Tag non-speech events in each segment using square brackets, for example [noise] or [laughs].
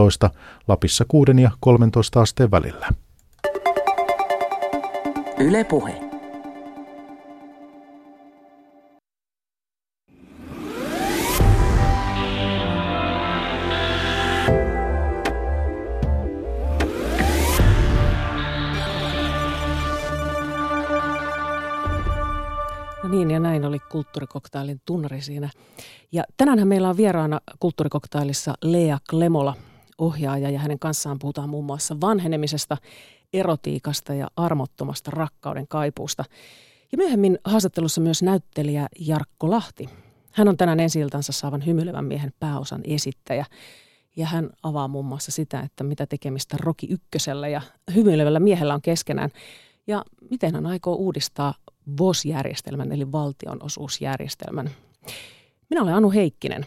15, Lapissa 6 ja 13 asteen välillä. Yle Puhe. niin, ja näin oli kulttuurikoktailin tunnari siinä. Ja tänään meillä on vieraana kulttuurikoktailissa Lea Klemola, ohjaaja, ja hänen kanssaan puhutaan muun muassa vanhenemisesta, erotiikasta ja armottomasta rakkauden kaipuusta. Ja myöhemmin haastattelussa myös näyttelijä Jarkko Lahti. Hän on tänään ensi saavan hymyilevän miehen pääosan esittäjä. Ja hän avaa muun muassa sitä, että mitä tekemistä Roki Ykkösellä ja hymyilevällä miehellä on keskenään. Ja miten hän aikoo uudistaa VOS-järjestelmän eli valtionosuusjärjestelmän. Minä olen Anu Heikkinen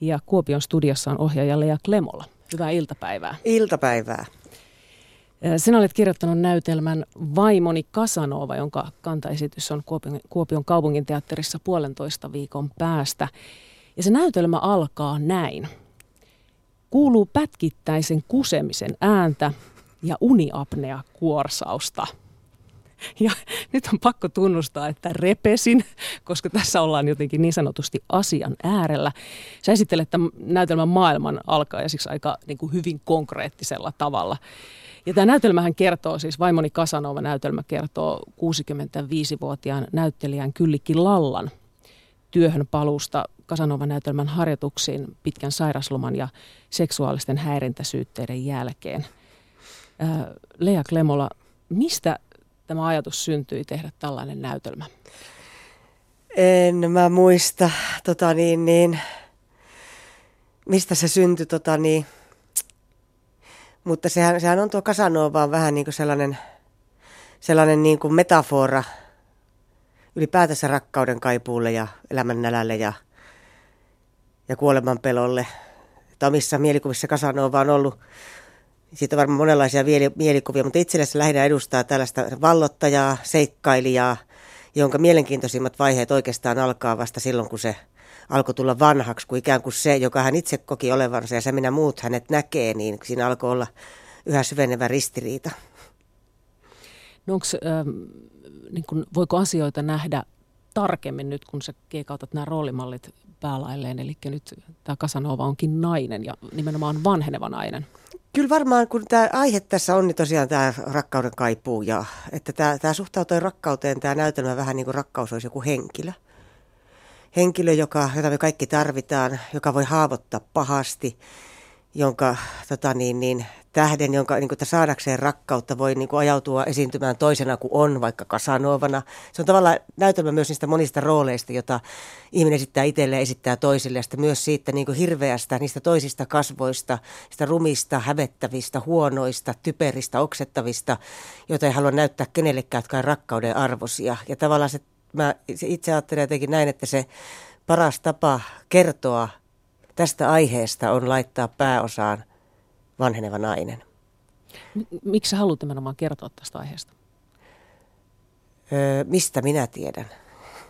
ja Kuopion studiossa on ohjaaja Lea Klemola. Hyvää iltapäivää. Iltapäivää. Sinä olet kirjoittanut näytelmän Vaimoni Kasanova, jonka kantaesitys on Kuopion, Kuopion kaupunginteatterissa puolentoista viikon päästä. Ja se näytelmä alkaa näin. Kuuluu pätkittäisen kusemisen ääntä ja uniapnea kuorsausta. [laughs] Ja nyt on pakko tunnustaa, että repesin, koska tässä ollaan jotenkin niin sanotusti asian äärellä. Sä esittelet tämän näytelmän maailman alkajaisiksi aika niin kuin hyvin konkreettisella tavalla. Ja tämä näytelmähän kertoo, siis vaimoni Kasanova näytelmä kertoo 65-vuotiaan näyttelijän Kyllikki Lallan työhön paluusta Kasanova-näytelmän harjoituksiin pitkän sairasloman ja seksuaalisten häirintäsyytteiden jälkeen. Lea Klemola, mistä tämä ajatus syntyi tehdä tällainen näytelmä? En mä muista, tota niin, niin, mistä se syntyi, tota niin, mutta sehän, sehän on tuo Casanova vähän niin kuin sellainen, sellainen niin kuin metafora ylipäätänsä rakkauden kaipuulle ja elämän nälälle ja, ja kuoleman pelolle. Että omissa mielikuvissa Casanova on ollut siitä on varmaan monenlaisia mielikuvia, mutta itselle se lähinnä edustaa tällaista vallottajaa, seikkailijaa, jonka mielenkiintoisimmat vaiheet oikeastaan alkaa vasta silloin, kun se alkoi tulla vanhaksi, kuin ikään kuin se, joka hän itse koki olevansa ja se minä muut hänet näkee, niin siinä alkoi olla yhä syvenevä ristiriita. No onks, ähm, niin kun, voiko asioita nähdä tarkemmin nyt, kun sä kiekautat nämä roolimallit päälailleen, eli nyt tämä Kasanova onkin nainen ja nimenomaan vanheneva nainen? Kyllä varmaan, kun tämä aihe tässä on, niin tosiaan tämä rakkauden kaipuu ja että tämä, tämä suhtautuu rakkauteen, tämä näytelmä vähän niin kuin rakkaus olisi joku henkilö. Henkilö, joka, jota me kaikki tarvitaan, joka voi haavoittaa pahasti, jonka tota niin, niin, tähden, jonka niin kuin, saadakseen rakkautta voi niin kuin, ajautua esiintymään toisena kuin on, vaikka kasanovana. Se on tavallaan näytelmä myös niistä monista rooleista, joita ihminen esittää itselleen, esittää toisille, ja sitten myös siitä niin kuin, hirveästä, niistä toisista kasvoista, sitä rumista, hävettävistä, huonoista, typeristä, oksettavista, joita ei halua näyttää kenellekään, jotka on rakkauden arvosia. Ja tavallaan se, mä itse ajattelen jotenkin näin, että se paras tapa kertoa tästä aiheesta on laittaa pääosaan vanheneva nainen. Miksi sä haluat nimenomaan kertoa tästä aiheesta? Öö, mistä minä tiedän?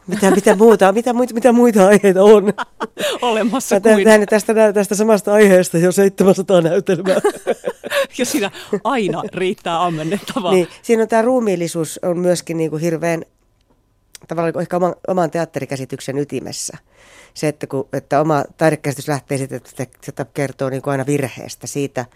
Mitä, mitä, muuta, mitä, muita, mitä muita aiheita on? [laughs] Olemassa kuin. Tästä, tästä, tästä samasta aiheesta jo 700 näytelmää. [laughs] ja siinä aina riittää ammennettavaa. Niin, siinä on tämä ruumiillisuus on myöskin niin kuin hirveän tavallaan ehkä oman, oman teatterikäsityksen ytimessä. Se, että, kun, että oma taidekäsitys lähtee siitä, että sitä kertoo niin kuin aina virheestä, siitä,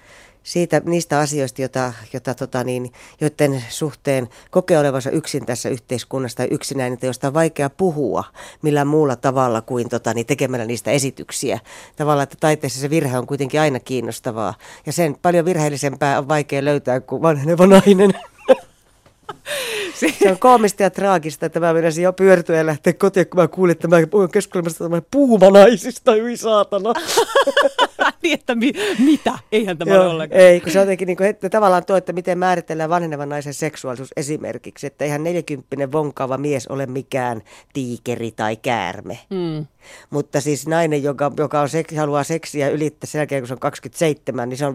siitä niistä asioista, jota, jota, tota niin, joiden suhteen kokee olevansa yksin tässä yhteiskunnassa tai yksinäinen, josta on vaikea puhua millään muulla tavalla kuin tota, niin tekemällä niistä esityksiä. Tavallaan, että taiteessa se virhe on kuitenkin aina kiinnostavaa. Ja sen paljon virheellisempää on vaikea löytää kuin vanheneva nainen. [laughs] Se on koomista ja traagista, että mä menisin jo pyörtyä ja lähteä kotiin, kun mä kuulin, että mä keskustelemassa puumanaisista, hyi saatana. [laughs] niin, että mi- mitä? Eihän tämä Joo, ole ollenkaan. Ei, kun se on jotenkin niin kuin, että tavallaan tuo, että miten määritellään vanhenevan naisen seksuaalisuus esimerkiksi, että eihän neljäkymppinen vonkaava mies ole mikään tiikeri tai käärme. Mm. Mutta siis nainen, joka, joka on seks, haluaa seksiä ylittää sen jälkeen, kun se on 27, niin se on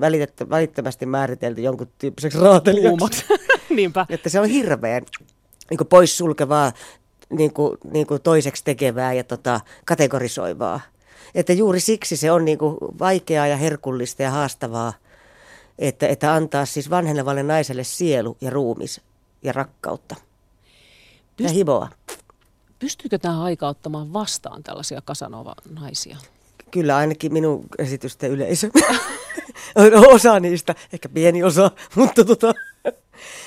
välittömästi määritelty jonkun tyyppiseksi raatelijaksi. [laughs] [laughs] Niinpä. Että se on hirveän niin poissulkevaa, niin kuin, niin kuin toiseksi tekevää ja tota, kategorisoivaa. Että juuri siksi se on niin kuin vaikeaa ja herkullista ja haastavaa, että, että antaa siis vanhenevalle naiselle sielu ja ruumis ja rakkautta. Pyst- ja himoa. Pystyykö tämä aika ottamaan vastaan tällaisia Kasanova-naisia? Kyllä ainakin minun esitysten yleisö. [laughs] osa niistä, ehkä pieni osa, mutta tota,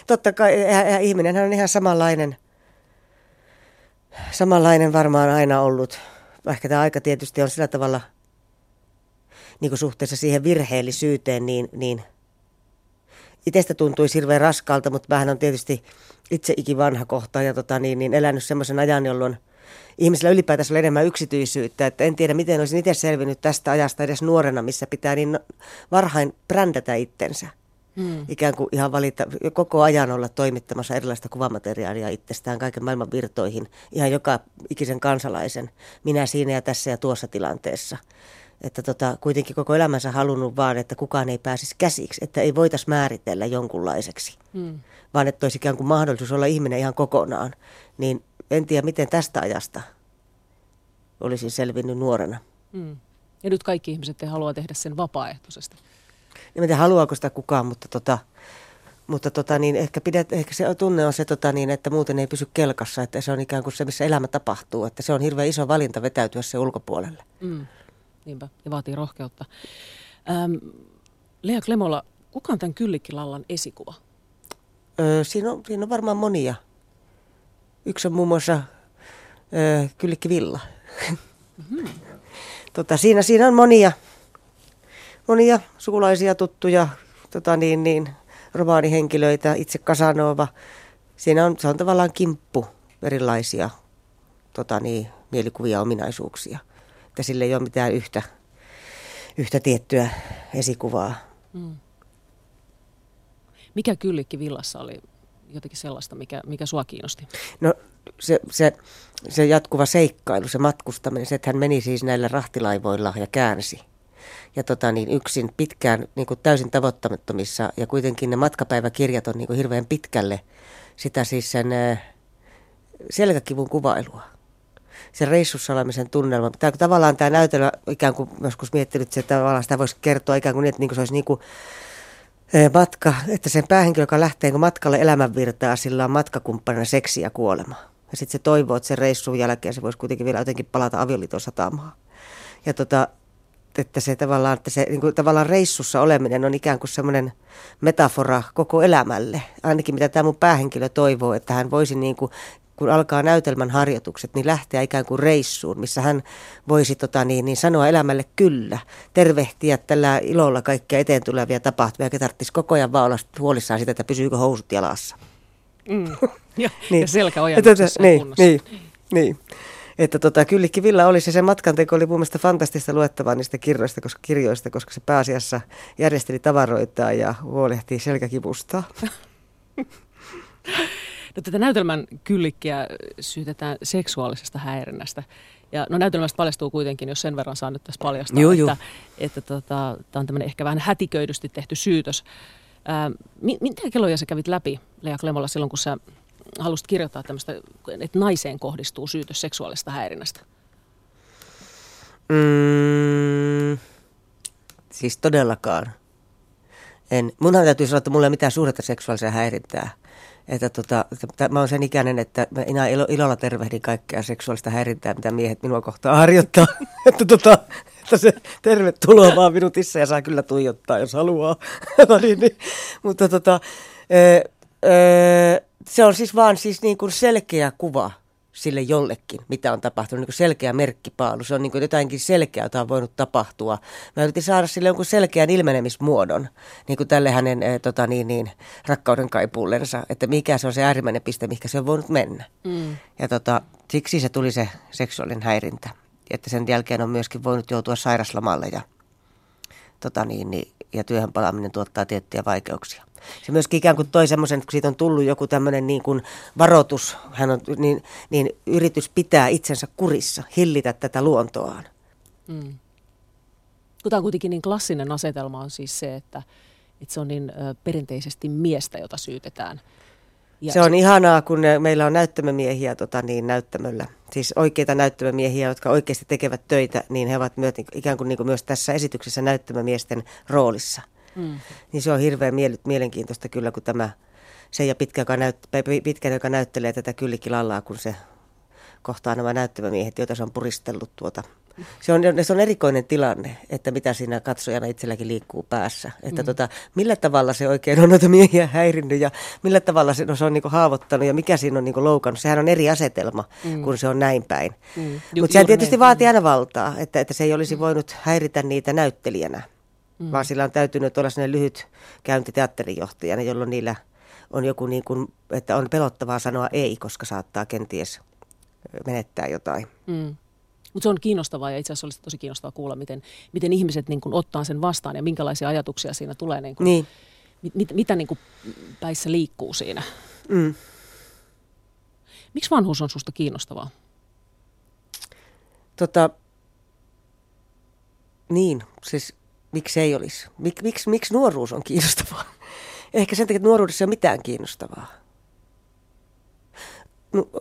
totta kai ihminen on ihan samanlainen, samanlainen varmaan aina ollut. Ehkä tämä aika tietysti on sillä tavalla niin kuin suhteessa siihen virheellisyyteen, niin, niin itsestä tuntui hirveän raskalta, mutta vähän on tietysti itse ikivanha kohta ja tota, niin, niin elänyt semmoisen ajan, jolloin – ihmisillä ylipäätänsä oli enemmän yksityisyyttä. Että en tiedä, miten olisin itse selvinnyt tästä ajasta edes nuorena, missä pitää niin varhain brändätä itsensä. Hmm. Ikään kuin ihan valita, koko ajan olla toimittamassa erilaista kuvamateriaalia itsestään kaiken maailman virtoihin. Ihan joka ikisen kansalaisen. Minä siinä ja tässä ja tuossa tilanteessa. Että tota, kuitenkin koko elämänsä halunnut vaan, että kukaan ei pääsisi käsiksi. Että ei voitaisi määritellä jonkunlaiseksi. Hmm. Vaan että olisi ikään kuin mahdollisuus olla ihminen ihan kokonaan. Niin en tiedä miten tästä ajasta olisin selvinnyt nuorena. Mm. Ja nyt kaikki ihmiset haluaa tehdä sen vapaaehtoisesti. En tiedä haluaako sitä kukaan, mutta, tota, mutta tota, niin ehkä, pidet, ehkä se tunne on se, tota, niin, että muuten ei pysy kelkassa, että se on ikään kuin se, missä elämä tapahtuu. Että se on hirveän iso valinta vetäytyä se ulkopuolelle. Mm. Niinpä, ja vaatii rohkeutta. Ähm, Lea Klemola, kuka on tämän Kyllikkilallan esikuva? Öö, siinä, on, siinä on varmaan monia. Yksi on muun muassa äh, Kyllikki Villa. Mm-hmm. tota, siinä, siinä on monia, monia sukulaisia tuttuja tota niin, niin, romaanihenkilöitä, itse Kasanova. Siinä on, se on tavallaan kimppu erilaisia tota niin, mielikuvia ominaisuuksia. Että sille ei ole mitään yhtä, yhtä tiettyä esikuvaa. Mm. Mikä Kyllikki Villassa oli jotenkin sellaista, mikä, mikä sua kiinnosti? No se, se, se jatkuva seikkailu, se matkustaminen, se, että hän meni siis näillä rahtilaivoilla ja käänsi. Ja tota, niin yksin pitkään niin kuin täysin tavoittamattomissa ja kuitenkin ne matkapäiväkirjat on niin kuin hirveän pitkälle sitä siis sen selkäkivun kuvailua. Se reissussa olemisen tunnelma. Tämä, tavallaan tämä näytelmä ikään kuin joskus miettinyt, että tavallaan sitä voisi kertoa ikään kuin niin, että niin kuin se olisi niin kuin matka, että sen päähenkilö, joka lähtee niin matkalle elämänvirtaa, sillä on matkakumppanina seksi ja kuolema. Ja sitten se toivoo, että sen reissun jälkeen se voisi kuitenkin vielä jotenkin palata avioliiton satamaan. Ja tota, että se tavallaan, että se niin kuin, tavallaan reissussa oleminen on ikään kuin semmoinen metafora koko elämälle. Ainakin mitä tämä mun päähenkilö toivoo, että hän voisi niin kuin kun alkaa näytelmän harjoitukset, niin lähteä ikään kuin reissuun, missä hän voisi tota, niin, niin sanoa elämälle kyllä, tervehtiä tällä ilolla kaikkia eteen tulevia tapahtumia, eikä tarvitsisi koko ajan vaan olla huolissaan siitä, että pysyykö housut jalassa. Mm. [laughs] Ja, niin. ja selkä ojennuksessa niin, niin, niin. Että tota, Kyllikki Villa oli se, se matkanteko oli mun mielestä fantastista luettavaa niistä kirjoista, koska, kirjoista, koska se pääasiassa järjesteli tavaroita ja huolehti selkäkivusta. [laughs] No, tätä näytelmän kyllikkiä syytetään seksuaalisesta häirinnästä. Ja no näytelmästä paljastuu kuitenkin, jos sen verran saa nyt tässä paljastaa, joo, että, joo. että tota, tämä on tämmöinen ehkä vähän hätiköidysti tehty syytös. Ää, mitä kelloja sä kävit läpi, Lea Klemolla, silloin kun sä halusit kirjoittaa tämmöistä, että naiseen kohdistuu syytös seksuaalista häirinnästä? Mm, siis todellakaan. En. Munhan täytyy sanoa, että mulla ei ole mitään suurta seksuaalisia häirintää että tota, että mä oon sen ikäinen, että mä enää ilo, ilolla tervehdin kaikkea seksuaalista häirintää, mitä miehet minua kohtaan harjoittaa. [laughs] että, tota, että se tervetuloa vaan minutissa ja saa kyllä tuijottaa, jos haluaa. [laughs] no niin, niin. Mutta tota, e, e, se on siis vaan siis niin kuin selkeä kuva sille jollekin, mitä on tapahtunut, niin kuin selkeä merkkipaalu. Se on niin kuin jotainkin selkeää, jota on voinut tapahtua. Mä yritin saada sille jonkun selkeän ilmenemismuodon, niin kuin tälle hänen e, tota, niin, niin, rakkauden kaipuullensa, että mikä se on se äärimmäinen piste, mikä se on voinut mennä. Mm. Ja tota, siksi se tuli se seksuaalinen häirintä. Että sen jälkeen on myöskin voinut joutua sairaslamalle ja, tota, niin, niin, ja työhön palaaminen tuottaa tiettyjä vaikeuksia. Se myöskin ikään kuin toi semmoisen, kun siitä on tullut joku tämmöinen niin kuin varoitus, hän on, niin, niin yritys pitää itsensä kurissa, hillitä tätä luontoaan. Mm. Tämä on kuitenkin niin klassinen asetelma on siis se, että, että se on niin ö, perinteisesti miestä, jota syytetään Ja se on ihanaa, kun ne, meillä on näyttämömiehiä tota, niin, näyttämöllä. Siis oikeita näyttämömiehiä, jotka oikeasti tekevät töitä, niin he ovat myös, ikään kuin, niin kuin myös tässä esityksessä näyttämömiesten roolissa. Mm. Niin se on hirveän mielenkiintoista kyllä, kun tämä se ja pitkä, joka, näyt, pitkä, joka näyttelee tätä kyllikilallaa, kun se kohtaa nämä näyttämömiehet, joita se on puristellut tuota se on, se on erikoinen tilanne, että mitä siinä katsojana itselläkin liikkuu päässä. Että mm. tota, millä tavalla se oikein on noita miehiä häirinnyt ja millä tavalla se, no, se on niinku haavoittanut ja mikä siinä on niinku loukannut. Sehän on eri asetelma, mm. kun se on näin päin. Mm. Mutta sehän tietysti näin. vaatii aina valtaa, että, että se ei olisi mm. voinut häiritä niitä näyttelijänä, mm. Vaan sillä on täytynyt olla sellainen lyhyt käynti teatterijohtajana, jolloin niillä on joku niin kuin, että on pelottavaa sanoa ei, koska saattaa kenties menettää jotain. Mm. Mutta se on kiinnostavaa ja itse asiassa olisi tosi kiinnostavaa kuulla, miten, miten ihmiset niin kun, ottaa sen vastaan ja minkälaisia ajatuksia siinä tulee. Niin kun, niin. Mit, mit, mitä niin kun, päissä liikkuu siinä. Mm. Miksi vanhuus on susta kiinnostavaa? Tota, niin, siis miksi ei olisi? Mik, miksi, miksi nuoruus on kiinnostavaa? [laughs] Ehkä sen takia, että nuoruudessa ei ole mitään kiinnostavaa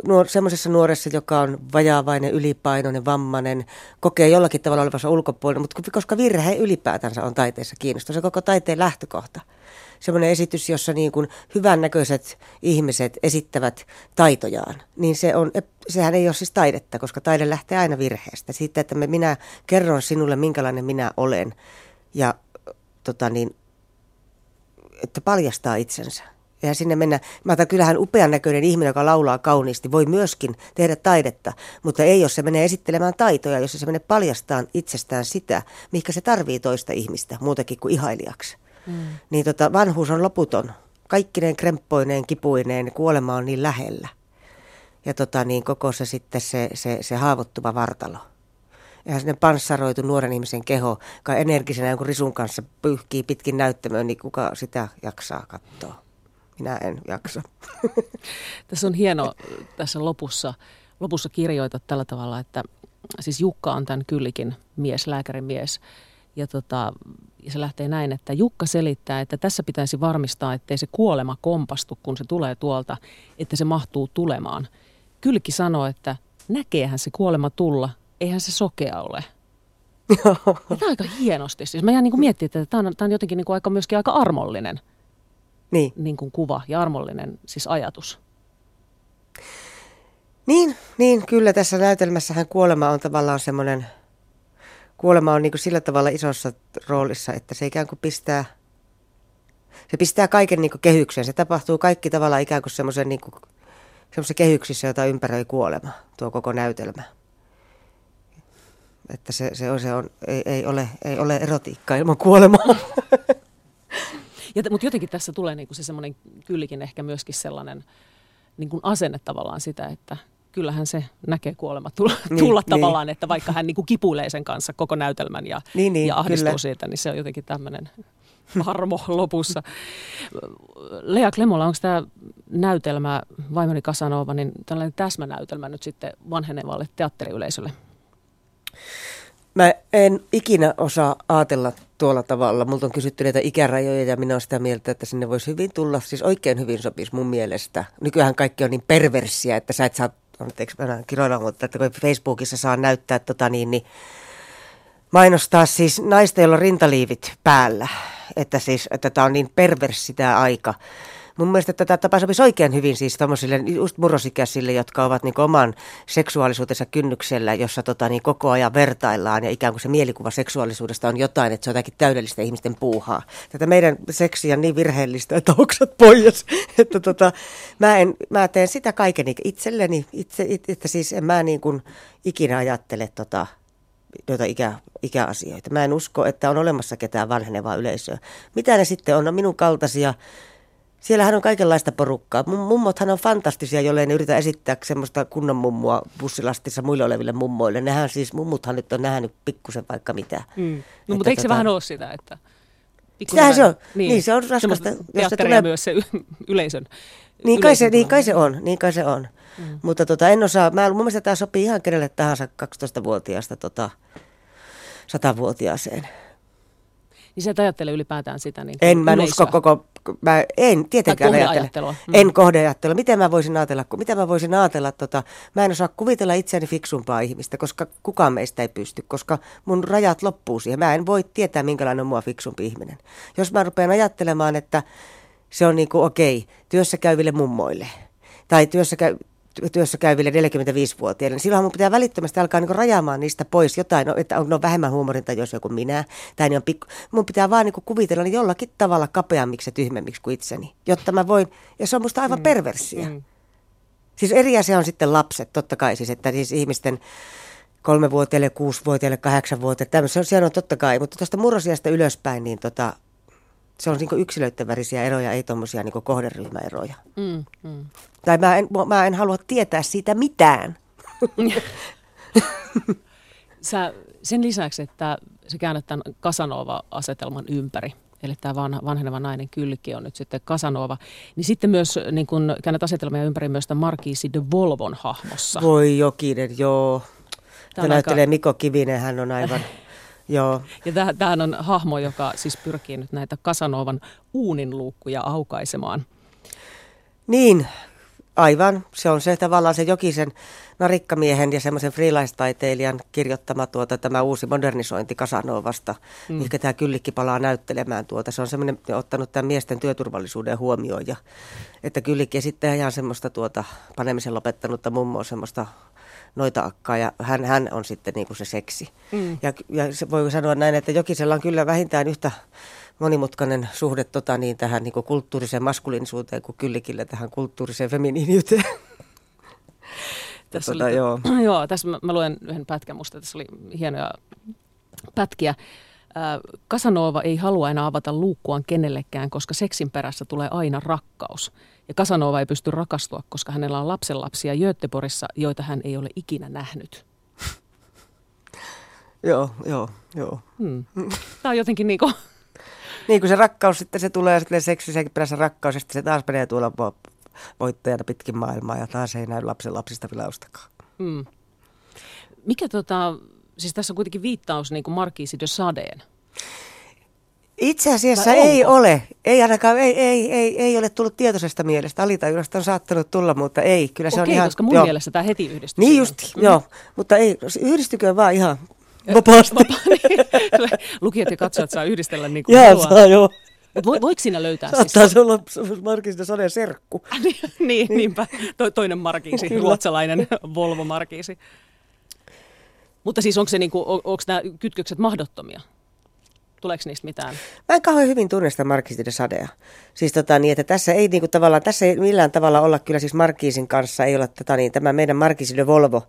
nuor, semmoisessa nuoressa, joka on vajaavainen, ylipainoinen, vammainen, kokee jollakin tavalla olevansa ulkopuolinen, mutta koska virhe ylipäätänsä on taiteessa kiinnostava, se koko taiteen lähtökohta. Semmoinen esitys, jossa niin kuin hyvännäköiset ihmiset esittävät taitojaan, niin se on, sehän ei ole siis taidetta, koska taide lähtee aina virheestä. Siitä, että minä kerron sinulle, minkälainen minä olen, ja tota niin, että paljastaa itsensä Eihän sinne mennä. Mä otan kyllähän upean näköinen ihminen, joka laulaa kauniisti, voi myöskin tehdä taidetta, mutta ei jos se menee esittelemään taitoja, jos se menee paljastaan itsestään sitä, mikä se tarvii toista ihmistä, muutakin kuin ihailijaksi. Mm. Niin tota, vanhuus on loputon. Kaikkineen kremppoineen, kipuineen, kuolema on niin lähellä. Ja tota, niin koko se sitten se, se, se haavoittuva vartalo. Eihän sinne panssaroitu nuoren ihmisen keho, joka energisenä jonkun risun kanssa pyyhkii pitkin näyttämöön, niin kuka sitä jaksaa katsoa minä en jaksa. [laughs] Tässä on hieno tässä lopussa, lopussa kirjoita tällä tavalla, että siis Jukka on tämän kyllikin mies, lääkärin mies. Ja, tota, ja se lähtee näin, että Jukka selittää, että tässä pitäisi varmistaa, ettei se kuolema kompastu, kun se tulee tuolta, että se mahtuu tulemaan. Kylki sanoo, että näkeehän se kuolema tulla, eihän se sokea ole. [laughs] Tämä on aika hienosti. Siis mä jään niin miettimään, että tämä on, tämä on jotenkin niin kuin aika, myöskin aika armollinen niin. Niin kuin kuva ja armollinen siis ajatus. Niin, niin, kyllä tässä näytelmässähän kuolema on tavallaan semmoinen, kuolema on niin kuin sillä tavalla isossa roolissa, että se ikään kuin pistää, se pistää kaiken niin kuin kehykseen. Se tapahtuu kaikki tavallaan ikään kuin semmoisen niin kuin, kehyksissä, jota ympäröi kuolema, tuo koko näytelmä. Että se, se, on, se on, ei, ei, ole, ei ole erotiikkaa ilman kuolemaa. [laughs] Ja, mutta jotenkin tässä tulee niin kuin se semmoinen kyllikin ehkä myöskin sellainen niin kuin asenne tavallaan sitä, että kyllähän se näkee kuolema tulla, niin, tulla niin. tavallaan, että vaikka hän niin kuin kipuilee sen kanssa koko näytelmän ja, niin, niin, ja ahdistuu kyllä. siitä, niin se on jotenkin tämmöinen armo [laughs] lopussa. Lea Klemola, onko tämä näytelmä, vaimoni Kasanova, niin tällainen täsmänäytelmä nyt sitten vanhenevalle teatteriyleisölle? Mä en ikinä osaa ajatella tuolla tavalla. Multa on kysytty näitä ikärajoja ja minä olen sitä mieltä, että sinne voisi hyvin tulla, siis oikein hyvin sopisi mun mielestä. Nykyään kaikki on niin perversiä, että sä et saa, anteeksi mä kiroilla, mutta että kun Facebookissa saa näyttää tota niin, niin mainostaa siis naista, joilla on rintaliivit päällä. Että siis, että tämä on niin perversi tämä aika mun mielestä tätä tapaa sopisi oikein hyvin siis tämmöisille just murrosikäisille, jotka ovat niin oman seksuaalisuutensa kynnyksellä, jossa tota, niin koko ajan vertaillaan ja ikään kuin se mielikuva seksuaalisuudesta on jotain, että se on jotakin täydellistä ihmisten puuhaa. Tätä meidän seksiä on niin virheellistä, että oksat pois, [laughs] että tota, mä, en, mä teen sitä kaiken itselleni, itse, it, että siis en mä niin kuin ikinä ajattele tota, noita ikä, ikäasioita. Mä en usko, että on olemassa ketään vanhenevaa yleisöä. Mitä ne sitten on? No minun kaltaisia Siellähän on kaikenlaista porukkaa. Mummothan on fantastisia, jolle ne yritä esittää semmoista kunnon mummua bussilastissa muille oleville mummoille. Nehän siis, mummuthan nyt on nähnyt pikkusen vaikka mitä. Mm. No, mutta eikö tota... se vähän ole sitä, että... Sitähän se on. Niin, niin se on raskasta. Jos se tulee... myös se yleisön. Niin kai, se, niin kai se on, niin kai se on. Mm. Mutta tota, en osaa, mä, mun mielestä tämä sopii ihan kenelle tahansa 12-vuotiaasta tota, 100-vuotiaaseen. Niin sä et ajattele ylipäätään sitä niin En, mä en usko koko, mä en tietenkään ajattele. Mm. En kohdeajattelua. Miten mä voisin ajatella, mitä mä voisin ajatella, tota, mä en osaa kuvitella itseäni fiksumpaa ihmistä, koska kukaan meistä ei pysty, koska mun rajat loppuu siihen. Mä en voi tietää, minkälainen on mua fiksumpi ihminen. Jos mä rupean ajattelemaan, että se on niinku okei, työssä käyville mummoille tai työssä käy, työssä käyville 45-vuotiaille, niin silloin mun pitää välittömästi alkaa niinku rajaamaan niistä pois jotain, no, että on, on vähemmän huumorintajuisia kuin minä, tai ne on pikku, mun pitää vaan niinku kuvitella ne jollakin tavalla kapeammiksi ja tyhmemmiksi kuin itseni, jotta mä voin, ja se on musta aivan mm. perverssiä. Mm. Siis eri asia on sitten lapset, totta kai siis, että siis ihmisten kolmevuotiaille, kuusivuotiaille, kahdeksanvuotiaille, tämmöisiä, siellä on totta kai, mutta tuosta murrosiasta ylöspäin, niin tota, se on niin yksilöiden välisiä eroja, ei tuommoisia niin kohderyhmäeroja. Mm, mm. Tai mä en, mä en halua tietää siitä mitään. [laughs] Sä, sen lisäksi, että sä käännät tämän Casanova-asetelman ympäri, eli tämä vanha, vanheneva nainen kylki on nyt sitten Casanova, niin sitten myös niin kun käännät asetelmia ympäri myös tämän Markiisi de Volvon hahmossa. Voi jokinen, joo. Tämä näyttelee aika- Miko Kivinen, hän on aivan, [laughs] joo. Ja tämähän on hahmo, joka siis pyrkii nyt näitä Casanovan uuninluukkuja aukaisemaan. Niin, aivan. Se on se tavallaan se Jokisen narikkamiehen ja semmoisen freelance-taiteilijan kirjoittama tuota, tämä uusi modernisointi Kasanovasta, mm. mikä tämä kyllikki palaa näyttelemään tuota. Se on semmoinen ottanut tämän miesten työturvallisuuden huomioon ja että kyllikki esittää ihan semmoista tuota panemisen lopettanutta mummoa semmoista noita akkaa ja hän, hän on sitten niin kuin se seksi. Mm. Ja, ja se voi sanoa näin, että Jokisella on kyllä vähintään yhtä monimutkainen suhde tota, niin, tähän niin kuin kulttuuriseen maskuliinisuuteen kuin kyllikille tähän kulttuuriseen feminiiniyteen. [laughs] Tässä Tota, oli, joo. [clears throat] joo, tässä mä, mä luen yhden pätkän musta, tässä oli hienoja pätkiä. Ää, Casanova ei halua enää avata luukkuaan kenellekään, koska seksin perässä tulee aina rakkaus. Ja Casanova ei pysty rakastua, koska hänellä on lapsenlapsia Göteborgissa, joita hän ei ole ikinä nähnyt. [laughs] Joo, joo, joo. Hmm. Tämä on jotenkin niin kuin, [laughs] Niin kuin se rakkaus sitten se tulee, sitten seksi, sen perässä rakkaus, ja sitten se taas menee tuolla vo- voittajana pitkin maailmaa, ja taas ei näy lapsen lapsista vilaustakaan. hmm. Mikä tota, siis tässä on kuitenkin viittaus niin kuin Marquise de Sadeen. Itse asiassa ei ole. Ei ainakaan, ei, ei, ei, ei ole tullut tietoisesta mielestä. Alitajunnasta on saattanut tulla, mutta ei. Kyllä se Okei, on ihan... koska mun joo. mielestä tämä heti yhdistyy. Niin just, mm. joo. Mutta ei, yhdistykö vaan ihan vapaasti. [laughs] Vapaa, niin. [laughs] Lukijat ja katsojat saa yhdistellä niin kuin Jaa, haluaa. saa joo. Mut Vo, voiko siinä löytää siis? Saattaa se olla Markista Saden serkku. [laughs] niin, niinpä. To, toinen markiisi, ruotsalainen Volvo markiisi. Mutta siis onko se niinku, on, onko nämä kytkökset mahdottomia? Tuleeko niistä mitään? Mä en kauhean hyvin tunne sitä Markisin de Sadea. Siis tota niin, että tässä ei niinku tavallaan, tässä ei millään tavalla olla kyllä siis Markisin kanssa, ei ole tota niin, tämä meidän Markisi de Volvo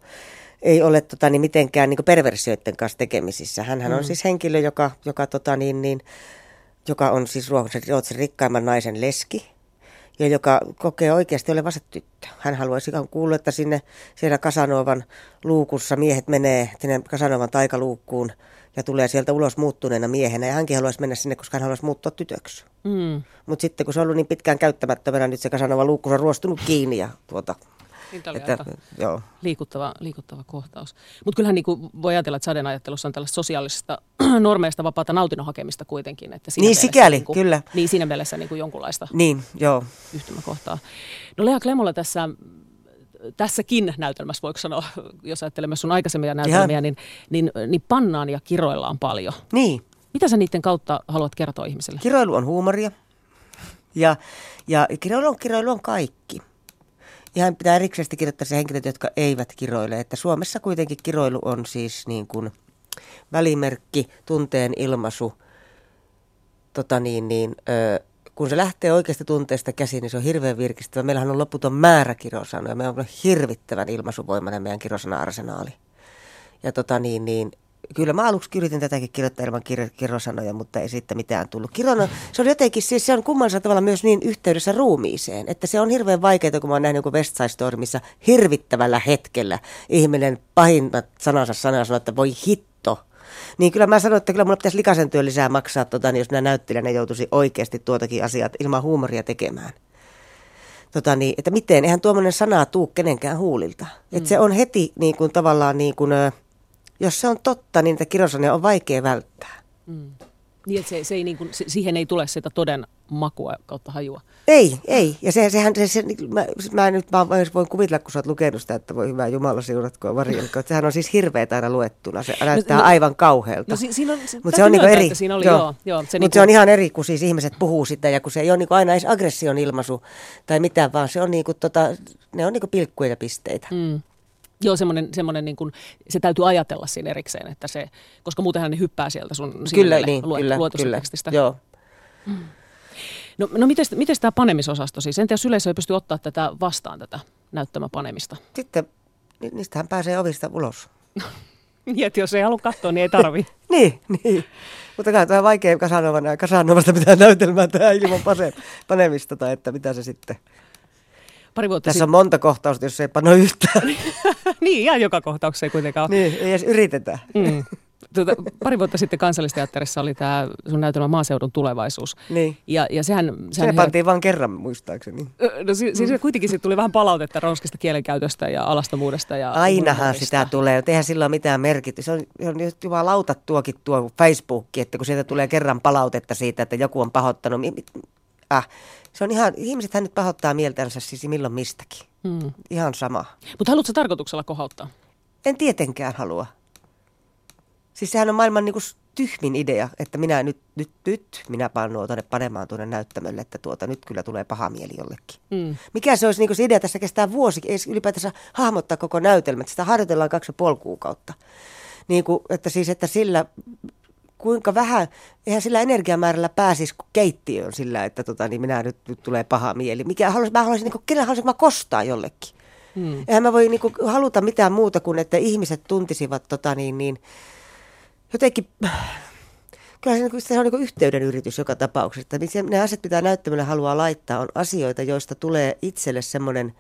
ei ole tota niin, mitenkään niin perversioiden kanssa tekemisissä. Hänhän on siis henkilö, joka, joka, tota niin, niin, joka on siis Ruotsin rikkaimman naisen leski ja joka kokee oikeasti olevansa tyttö. Hän haluaisi kuulla, että sinne siellä Kasanovan luukussa miehet menee sinne Kasanovan taikaluukkuun ja tulee sieltä ulos muuttuneena miehenä. Ja hänkin haluaisi mennä sinne, koska hän haluaisi muuttua tytöksi. Mm. Mutta sitten kun se on ollut niin pitkään käyttämättömänä, nyt se Kasanova luukku on ruostunut kiinni ja tuota, Niin oli että, joo. liikuttava, liikuttava kohtaus. Mutta kyllähän niinku voi ajatella, että Saden ajattelussa on tällaista sosiaalisesta [clears throat] normeista vapaata nautinnon hakemista kuitenkin. Että siinä Niin, sikäli, niinku, kyllä. Niin siinä mielessä niinku jonkunlaista Niin, joo. yhtymäkohtaa. No Lea Klemola tässä, tässäkin näytelmässä, voiko sanoa, [laughs] jos ajattelemme sun aikaisemmia näytelmiä, niin, niin, niin pannaan ja kiroillaan paljon. Niin. Mitä sä niiden kautta haluat kertoa ihmisille? Kiroilu on huumoria. Ja, ja kiroilu, on, kiroilu on kaikki. Ihan pitää erikseen kirjoittaa se henkilöt, jotka eivät kiroile. Että Suomessa kuitenkin kiroilu on siis niin kuin välimerkki, tunteen ilmaisu. Tota niin, niin, ö, kun se lähtee oikeasta tunteesta käsin, niin se on hirveän virkistävä. Meillähän on loputon määrä kirosanoja. Meillä on hirvittävän ilmaisuvoimainen meidän kirosana-arsenaali. Ja tota niin, niin kyllä mä aluksi yritin tätäkin kirjoittaa ilman kir- kirosanoja, mutta ei siitä mitään tullut. Kirona, se on jotenkin, siis se on kummallisella tavalla myös niin yhteydessä ruumiiseen, että se on hirveän vaikeaa, kun mä oon nähnyt joku West Side Story, missä hirvittävällä hetkellä ihminen pahimmat sanansa sanoo, sanoo, että voi hitto. Niin kyllä mä sanoin, että kyllä mulla pitäisi likaisen työn lisää maksaa, tota, niin jos minä näyttelijänä joutuisi oikeasti tuotakin asiat ilman huumoria tekemään tota niin, että miten, eihän tuommoinen sana tuu kenenkään huulilta. Mm. Että se on heti niin kuin tavallaan niin kuin, jos se on totta, niin niitä kirosanoja on vaikea välttää. Mm. Niin, se, se ei niin kuin, se, siihen ei tule sitä toden makua kautta hajua. Ei, ei. Ja se, sehän, se, se, mä, mä nyt vaan voin kuvitella, kun sä oot lukenut sitä, että voi hyvä Jumala siunatkoon varjelkoon. Sehän on siis hirveet aina luettuna. Se näyttää no, no, aivan kauhealta. No, si, siinä on, Mutta se on niin eri. Siinä oli, joo. Joo, joo, se, Mutta niin se on ihan eri, kun siis ihmiset puhuu sitä ja kun se ei ole niin aina edes aggression ilmaisu tai mitään, vaan se on niin kuin, tota, ne on niin kuin pilkkuja ja pisteitä. Mm. Joo, semmoinen, semmoinen niin kuin, se täytyy ajatella siinä erikseen, että se, koska muutenhan ne hyppää sieltä sun kyllä, niin, lue, kyllä, kyllä, tekstistä. Joo. Mm. No, no miten, miten tämä panemisosasto siis? Entä jos yleisö ei pysty ottaa tätä vastaan, tätä näyttämäpanemista? Sitten niistähän pääsee ovista ulos. niin, että jos ei halua katsoa, niin ei tarvi. niin, niin. Mutta kai tämä on vaikea Kasanovana, Kasanovasta pitää näytelmää tähän ilman panemista, tai että mitä se sitten... Pari vuotta Tässä sit... on monta kohtausta, jos ei pano yhtään. [laughs] niin, ihan joka kohtauksessa ei kuitenkaan ole. Niin, ei edes yritetä. Mm. Tuota, pari vuotta sitten kansallisteatterissa oli tämä sun näytelmä Maaseudun tulevaisuus. Niin. Ja, ja sehän, sehän se pantiin vain kerran muistaakseni. No si- siis mm. kuitenkin siitä tuli vähän palautetta ronskista kielenkäytöstä ja alastomuudesta. Ja Ainahan sitä tulee. Eihän sillä ole mitään merkitystä. Se on, se on jumalauta tuokin tuo Facebook, että kun sieltä tulee kerran palautetta siitä, että joku on pahoittanut. Äh, se on ihan, ihmisethän nyt pahoittaa mieltänsä siis milloin mistäkin. Hmm. Ihan sama. Mutta haluatko tarkoituksella kohauttaa? En tietenkään halua. Siis sehän on maailman niin kuin tyhmin idea, että minä nyt, nyt, nyt minä panon tuonne panemaan tuonne näyttämölle, että tuota, nyt kyllä tulee paha mieli jollekin. Mm. Mikä se olisi niin kuin se idea, tässä kestää vuosi, ei ylipäätänsä hahmottaa koko näytelmä, sitä harjoitellaan kaksi ja puoli kuukautta. Niin kuin, että siis, että sillä kuinka vähän, eihän sillä energiamäärällä pääsisi keittiöön sillä, että tota, niin minä nyt, nyt tulee paha mieli. Mikä haluaisin, mä haluaisin, niin kuin, kenen haluaisin mä kostaa jollekin. Hmm. Eihän mä voi niin kuin, haluta mitään muuta kuin, että ihmiset tuntisivat tota, niin, niin, jotenkin, kyllä se, niin se on niin yhteyden yritys joka tapauksessa. Että ne asiat, mitä näyttämällä haluaa laittaa, on asioita, joista tulee itselle semmoinen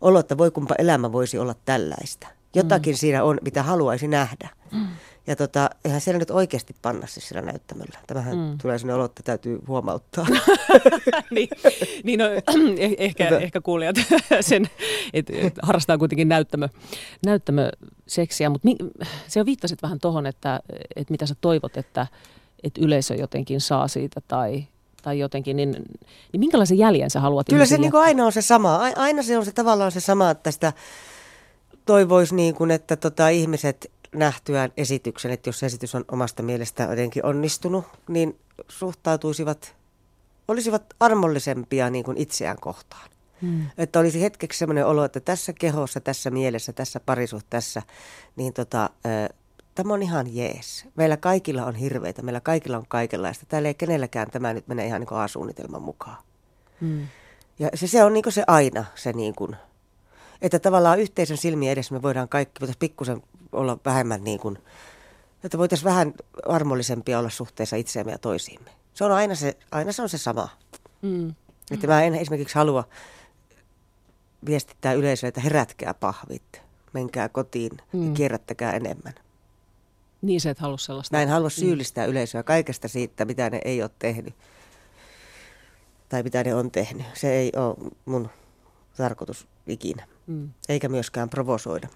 olo, että voi kumpa elämä voisi olla tällaista. Jotakin mm. siinä on, mitä haluaisi nähdä. Mm. Ja tota, eihän siellä nyt oikeasti panna siis sillä näyttämöllä. Tämähän mm. tulee sellainen olo, että täytyy huomauttaa. [laughs] niin, niin no, [clears throat] eh, ehkä, Tätä. ehkä kuulijat [laughs] sen, että et harrastaa kuitenkin näyttämö, näyttämöseksiä. Mutta se on viittasit vähän tuohon, että, että mitä sä toivot, että, että yleisö jotenkin saa siitä tai, tai jotenkin, niin, niin minkälaisen jäljen sä haluat Kyllä se niin kuin aina on se sama. Aina se on se tavallaan se sama, että sitä toivoisi niin kuin, että tota, ihmiset nähtyään esityksen, että jos esitys on omasta mielestä jotenkin onnistunut, niin suhtautuisivat, olisivat armollisempia niin kuin itseään kohtaan. Hmm. Että olisi hetkeksi sellainen olo, että tässä kehossa, tässä mielessä, tässä parisuhteessa, niin tota, tämä on ihan jees. Meillä kaikilla on hirveitä, meillä kaikilla on kaikenlaista. Täällä ei kenelläkään tämä nyt mene ihan niin kuin A-suunnitelman mukaan. Hmm. Ja se, se on niin kuin se aina, se niin kuin, että tavallaan yhteisön silmiä edessä me voidaan kaikki, voitaisiin pikkusen olla vähemmän niin kuin, että voitaisiin vähän armollisempia olla suhteessa itseämme ja toisiimme. Se on aina se, aina se on se sama. Mm. Että mä en esimerkiksi halua viestittää yleisöä, että herätkää pahvit, menkää kotiin mm. ja kierrättäkää enemmän. Niin se et halua sellaista. Mä en halua syyllistää mm. yleisöä kaikesta siitä, mitä ne ei ole tehnyt. Tai mitä ne on tehnyt. Se ei ole mun tarkoitus ikinä. Mm. Eikä myöskään provosoida.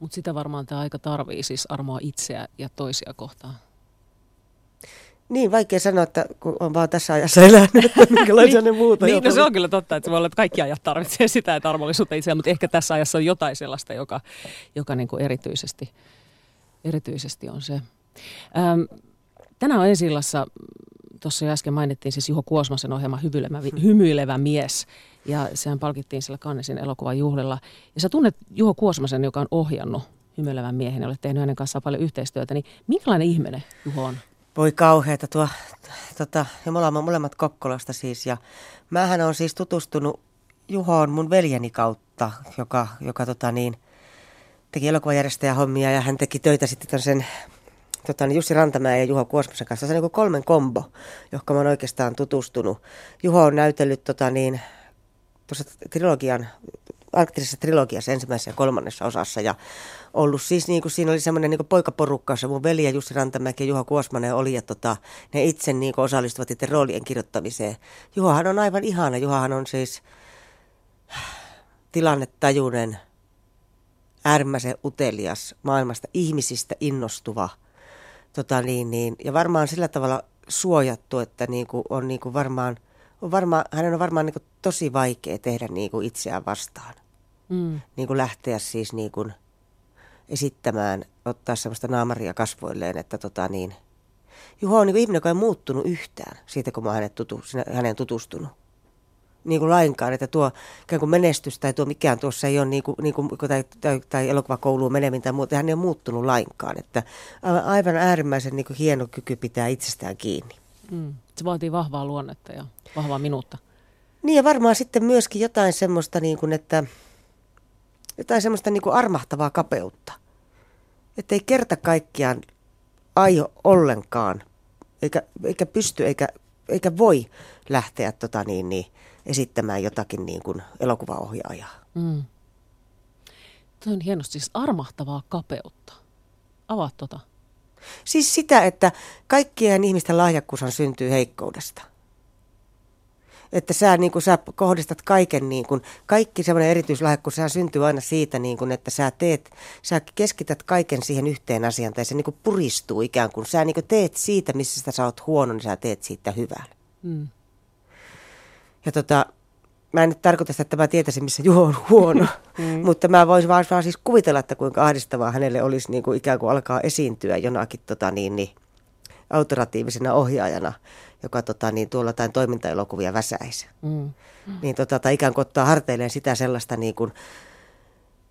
Mutta sitä varmaan tämä aika tarvii, siis armoa itseä ja toisia kohtaan. Niin, vaikea sanoa, että kun on vaan tässä ajassa elänyt, että [laughs] minkälaisia niin, ne muuta. Niin, no se on kyllä totta, että se voi olla, että kaikki ajat tarvitsee sitä, että armollisuutta itseään, mutta ehkä tässä ajassa on jotain sellaista, joka, joka niin kuin erityisesti, erityisesti on se. Ähm, tänään on esillassa, tuossa jo äsken mainittiin siis Juho Kuosmasen ohjelma Hymyilevä, Hymyilevä mies, ja sehän palkittiin sillä Kannesin elokuvan juhlilla. Ja sä tunnet Juho Kuosmasen, joka on ohjannut hymyilevän miehen ja olet tehnyt hänen kanssaan paljon yhteistyötä, niin minkälainen ihminen Juho on? Voi kauheata tuo, tota, ja me ollaan molemmat Kokkolasta siis, ja mähän on siis tutustunut Juhoon mun veljeni kautta, joka, joka tota niin, teki elokuvajärjestäjä hommia ja hän teki töitä sitten sen tota, niin Jussi Rantamäen ja Juho Kuosmasen kanssa. Se on niin kolmen kombo, johon oon oikeastaan tutustunut. Juho on näytellyt tota, niin, tuossa trilogian, arktisessa trilogiassa ensimmäisessä ja kolmannessa osassa ja ollut siis niin kuin siinä oli semmoinen niin poikaporukka, jossa mun veli ja Jussi Rantamäki ja Juha Kuosmanen oli ja tota, ne itse niin kuin osallistuvat itse roolien kirjoittamiseen. Juhahan on aivan ihana, Juhahan on siis tilannetajuinen, äärimmäisen utelias, maailmasta ihmisistä innostuva. Tota niin, niin, ja varmaan sillä tavalla suojattu, että niin kuin on niin kuin varmaan, on varmaan, hänen on varmaan niin kuin tosi vaikea tehdä niin kuin itseään vastaan. Mm. Niin kuin lähteä siis niin kuin esittämään, ottaa sellaista naamaria kasvoilleen, että tota niin, Juho on niin kuin ihminen, joka ei muuttunut yhtään siitä, kun mä hänet tutu, hänen tutustunut niin kuin lainkaan, että tuo ikään kuin menestys tai tuo mikään tuossa ei ole niin kuin, niin kuin, tai, tai, tai elokuvakouluun meneminen tai muuta, hän ei ole muuttunut lainkaan. Että aivan äärimmäisen niin kuin hieno kyky pitää itsestään kiinni. Mm. Se vaatii vahvaa luonnetta ja vahvaa minuutta. Niin ja varmaan sitten myöskin jotain semmoista, niin kuin, että jotain semmoista niin kuin armahtavaa kapeutta. Että ei kerta kaikkiaan aio ollenkaan, eikä, eikä pysty eikä, eikä voi lähteä tota niin, niin, esittämään jotakin niin kuin elokuvaohjaajaa. Mm. Tuo on hienosti, siis armahtavaa kapeutta. Avaa tota. Siis sitä, että kaikkien ihmisten lahjakkuushan syntyy heikkoudesta. Että sä, niin kun sä kohdistat kaiken, niin kun, kaikki semmoinen erityislahjakkuus, sehän syntyy aina siitä, niin kun, että sä teet, sä keskität kaiken siihen yhteen asiaan, tai se niin puristuu ikään kuin. Sä niin teet siitä, missä sä oot huono, niin sä teet siitä hyvän. Mm. Ja tota, mä en nyt tarkoita sitä, että mä tietäisin, missä Juho on huono, mm. [laughs] mutta mä voisin vaan, vaan siis kuvitella, että kuinka ahdistavaa hänelle olisi niin kuin ikään kuin alkaa esiintyä jonakin tota, niin, niin, autoratiivisena ohjaajana, joka tota, niin, tuolla jotain toimintaelokuvia väsäisi. Mm. Niin, tota, tai ikään kuin ottaa harteilleen sitä sellaista, niin kuin,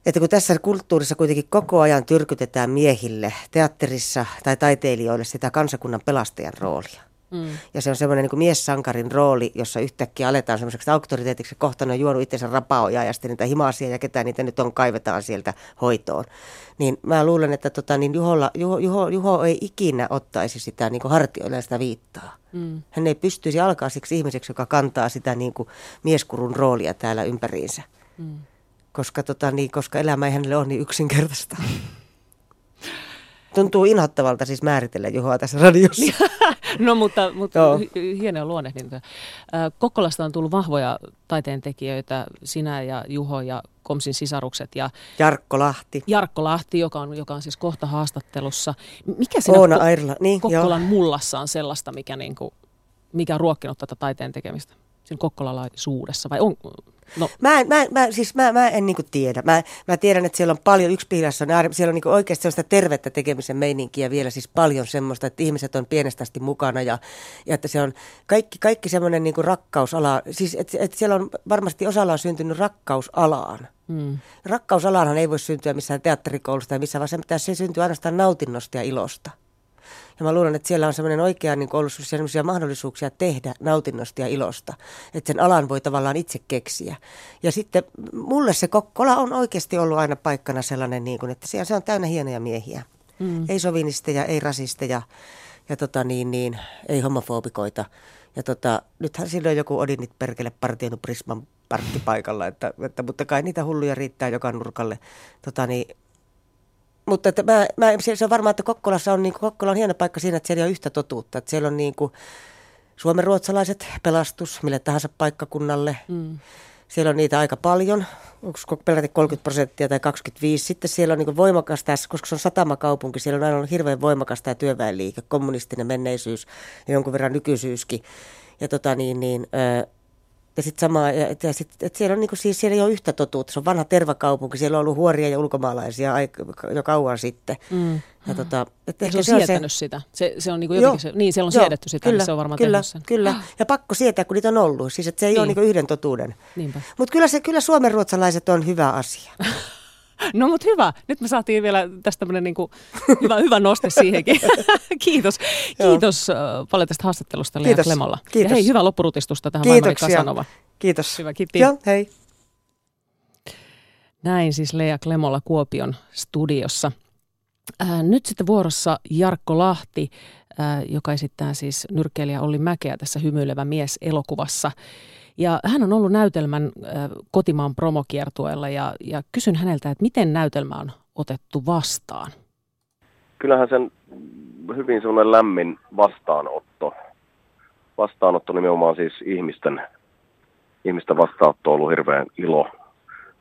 että kun tässä kulttuurissa kuitenkin koko ajan tyrkytetään miehille teatterissa tai taiteilijoille sitä kansakunnan pelastajan roolia. Mm. Ja se on semmoinen niin miessankarin rooli, jossa yhtäkkiä aletaan semmoiseksi auktoriteetiksi, kohta on juonut itsensä rapaoja ja sitten niitä himasia ja ketään niitä nyt on kaivetaan sieltä hoitoon. Niin mä luulen, että tota, niin Juholla, Juho, Juho, Juho ei ikinä ottaisi sitä niin hartioilla sitä viittaa. Mm. Hän ei pystyisi alkaa siksi ihmiseksi, joka kantaa sitä niin kuin mieskurun roolia täällä ympäriinsä. Mm. Koska, tota, niin, koska elämä ei hänelle ole niin yksinkertaista. Tuntuu inhottavalta siis määritellä Juhoa tässä radiossa. [laughs] [laughs] no mutta, mutta hienoa luonnehdinta. Kokkolasta on tullut vahvoja taiteentekijöitä, sinä ja Juho ja Komsin sisarukset. Ja Jarkko Lahti. Jarkko Lahti, joka on, joka on siis kohta haastattelussa. Mikä siinä Oona Airla. Niin, Kokkolan joo. mullassa on sellaista, mikä, niin kuin, mikä on ruokkinut tätä taiteen tekemistä? Siinä kokkolalaisuudessa vai on, No. Mä, mä, mä, siis mä, mä en niinku tiedä. Mä, mä tiedän, että siellä on paljon, yksi piilassa on, siellä on niinku oikeasti sellaista tervettä tekemisen meininkiä vielä, siis paljon semmoista, että ihmiset on pienestä asti mukana ja, ja että se on kaikki, kaikki semmoinen niinku rakkausala, siis että et siellä on varmasti osalla on syntynyt rakkausalaan. Hmm. Rakkausalaanhan ei voi syntyä missään teatterikoulusta tai missään, vaan se se syntyä ainoastaan nautinnosta ja ilosta. Ja mä luulen, että siellä on semmoinen oikea niin ollut sellaisia mahdollisuuksia tehdä nautinnosta ja ilosta. Että sen alan voi tavallaan itse keksiä. Ja sitten mulle se Kokkola on oikeasti ollut aina paikkana sellainen, niin kuin, että siellä se on täynnä hienoja miehiä. Mm. Ei sovinisteja, ei rasisteja ja tota niin, niin, ei homofobikoita. Ja tota, nythän silloin joku Odinit perkele partioinut Prisman parkkipaikalla, että, että, mutta kai niitä hulluja riittää joka nurkalle. Tota niin, mutta että mä, mä, se on varmaan, että Kokkolassa on, niin kuin, Kokkola on hieno paikka siinä, että siellä on yhtä totuutta. Että siellä on niin kuin, ruotsalaiset pelastus mille tahansa paikkakunnalle. Mm. Siellä on niitä aika paljon, onko peräti 30 prosenttia tai 25. Sitten siellä on niin voimakas tässä, koska se on satamakaupunki, siellä on aina ollut hirveän voimakas tämä työväenliike, kommunistinen menneisyys ja jonkun verran nykyisyyskin. Ja tota niin, niin, ja sitten sama, että ja sit, et siellä, on niinku, siis siellä ei ole yhtä totuutta. Se on vanha tervakaupunki, siellä on ollut huoria ja ulkomaalaisia jo kauan sitten. Mm. Ja tota, et se on se sietänyt on se, sitä. Se, se on niinku jotenkin se, niin, siellä on joo, siedetty sitä, niin kyllä, niin se on varmaan kyllä, sen. Kyllä, ja pakko sietää, kun niitä on ollut. Siis että se ei niin. ole niinku yhden totuuden. Mutta kyllä, se, kyllä suomenruotsalaiset on hyvä asia. [laughs] No mutta hyvä. Nyt me saatiin vielä tästä tämmöinen niin hyvä, hyvä noste siihenkin. [laughs] Kiitos. Kiitos uh, paljon tästä haastattelusta Lea Klemolla. Kiitos. Ja hei, hyvä loppurutistusta tähän Vaimari Kasanova. Kiitos. Hyvä, kiitti. Joo, hei. Näin siis Lea Klemolla Kuopion studiossa. Äh, nyt sitten vuorossa Jarkko Lahti, äh, joka esittää siis nyrkkeilijä Olli Mäkeä tässä Hymyilevä mies elokuvassa. Ja hän on ollut näytelmän kotimaan promokiertueella ja, ja kysyn häneltä, että miten näytelmä on otettu vastaan? Kyllähän sen hyvin semmoinen lämmin vastaanotto. Vastaanotto nimenomaan siis ihmisten, ihmisten vastaanotto on ollut hirveän ilo,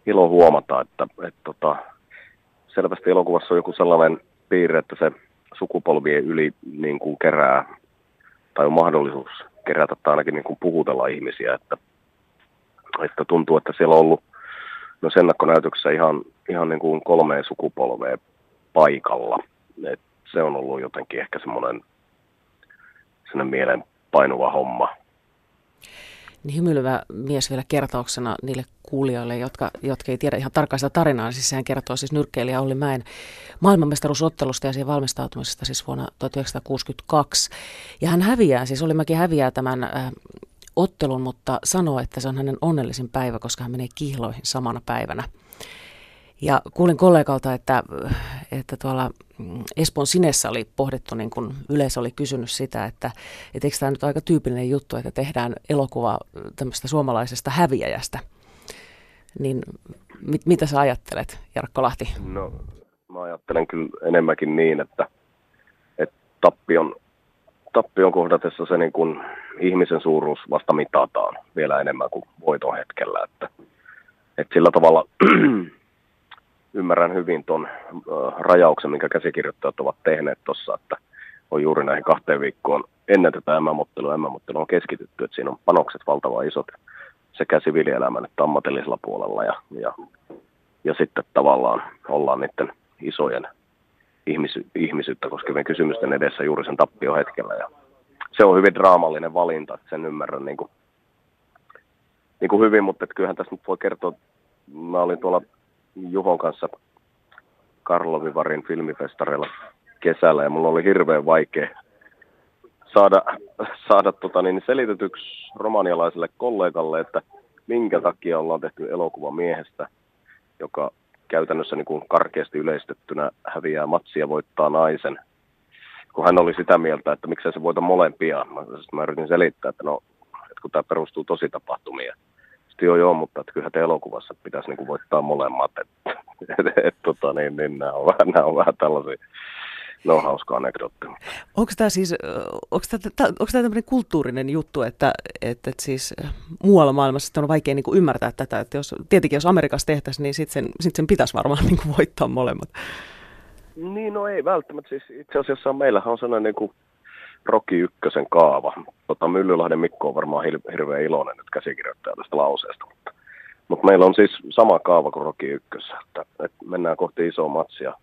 ilo huomata, että, että tota, selvästi elokuvassa on joku sellainen piirre, että se sukupolvien yli niin kuin kerää tai on mahdollisuus kerätä tai ainakin niin kuin puhutella ihmisiä, että, että tuntuu, että siellä on ollut myös ennakkonäytöksessä ihan, ihan niin kuin kolmeen sukupolveen paikalla. Et se on ollut jotenkin ehkä semmoinen, semmoinen mielen painuva homma. Niin hymyilevä mies vielä kertauksena niille kuulijoille, jotka, jotka ei tiedä ihan tarkkaan sitä tarinaa. Siis sehän kertoo siis nyrkkeilijä Olli Mäen maailmanmestaruusottelusta ja siihen valmistautumisesta siis vuonna 1962. Ja hän häviää, siis Olli Mäki häviää tämän äh, ottelun, mutta sanoo, että se on hänen onnellisin päivä, koska hän menee kihloihin samana päivänä. Ja kuulin kollegalta, että, että tuolla Espoon Sinessä oli pohdittu, niin kun yleisö oli kysynyt sitä, että, että eikö tämä nyt aika tyypillinen juttu, että tehdään elokuva tämmöistä suomalaisesta häviäjästä. Niin mit, mitä sä ajattelet, Jarkko Lahti? No, mä ajattelen kyllä enemmänkin niin, että, että tappion, tappion kohdatessa se niin kuin ihmisen suuruus vasta mitataan vielä enemmän kuin voiton hetkellä. Että, että sillä tavalla [clears throat] ymmärrän hyvin tuon rajauksen, minkä käsikirjoittajat ovat tehneet tuossa, että on juuri näihin kahteen viikkoon ennen tätä MM-ottelua. MM-ottelu on keskitytty, että siinä on panokset valtavan isot sekä siviilielämän että ammatillisella puolella ja, ja, ja sitten tavallaan ollaan niiden isojen ihmisy, ihmisyyttä koskevien kysymysten edessä juuri sen tappiohetkellä ja se on hyvin draamallinen valinta, että sen ymmärrän niin kuin, niin kuin hyvin, mutta kyllähän tässä nyt voi kertoa, mä olin tuolla Juhon kanssa Karlovivarin filmifestareilla kesällä ja mulla oli hirveän vaikea saada, saada tota, niin selitetyksi romanialaiselle kollegalle, että minkä takia ollaan tehty elokuva miehestä, joka käytännössä niin kuin karkeasti yleistettynä häviää matsia voittaa naisen. Kun hän oli sitä mieltä, että miksei se voita molempia. Mä, mä yritin selittää, että no, että kun tämä perustuu tosi tapahtumia tietysti joo joo, mutta että kyllähän te elokuvassa pitäisi niin kuin voittaa molemmat. Että, [laughs] et, et, tota, niin, niin nämä, on vähän, nämä on vähän tällaisia, no hauska anekdootti. Onko tämä siis, onko tämä, onko tämä tämmöinen kulttuurinen juttu, että, että, että siis muualla maailmassa on vaikea niin kuin ymmärtää tätä, että jos, tietenkin jos Amerikassa tehtäisiin, niin sitten sen, sit sen pitäisi varmaan niin kuin voittaa molemmat. Niin, no ei välttämättä. Siis itse asiassa meillähän on sellainen niin kuin Roki Ykkösen kaava. Tota, Myllylahden Mikko on varmaan hirveän iloinen nyt käsikirjoittaja tästä lauseesta, mutta, mutta meillä on siis sama kaava kuin Roki Ykkössä, että, että mennään kohti isoa matsia,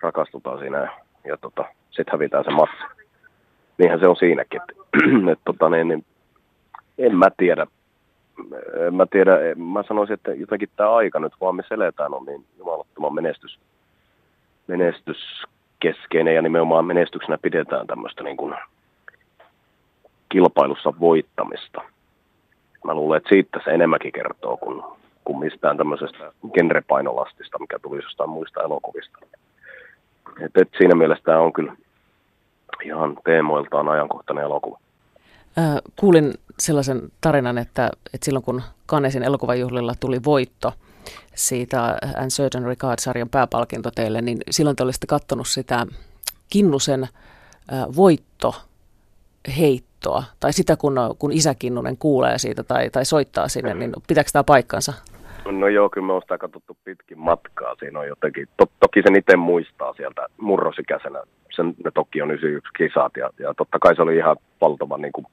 rakastutaan siinä ja, tota, sitten hävitään se matsi. Niinhän se on siinäkin, että, [clears throat] että tota, niin, niin, en mä tiedä, en mä tiedä, mä sanoisin, että jotenkin tämä aika nyt vaan me seletään on niin jumalattoman menestys, menestyskeskeinen ja nimenomaan menestyksenä pidetään tämmöistä niin kuin kilpailussa voittamista. Mä luulen, että siitä se enemmänkin kertoo kuin, kuin mistään tämmöisestä genrepainolastista, mikä tulisi jostain muista elokuvista. Et, et siinä mielessä tämä on kyllä ihan teemoiltaan ajankohtainen elokuva. Kuulin sellaisen tarinan, että, että silloin kun Kannesin elokuvajuhlilla tuli voitto siitä And Certain Regard-sarjan pääpalkinto teille, niin silloin te olisitte katsonut sitä Kinnusen voitto heittoa, tai sitä kun, kun isä Kinnunen kuulee siitä tai, tai soittaa sinne, niin pitääkö tämä paikkansa? No joo, kyllä me on sitä katsottu pitkin matkaa. Siinä on jotenkin, to, toki sen itse muistaa sieltä murrosikäisenä. Sen, ne toki on 91 kisat ja, ja totta kai se oli ihan valtavan niin kuin,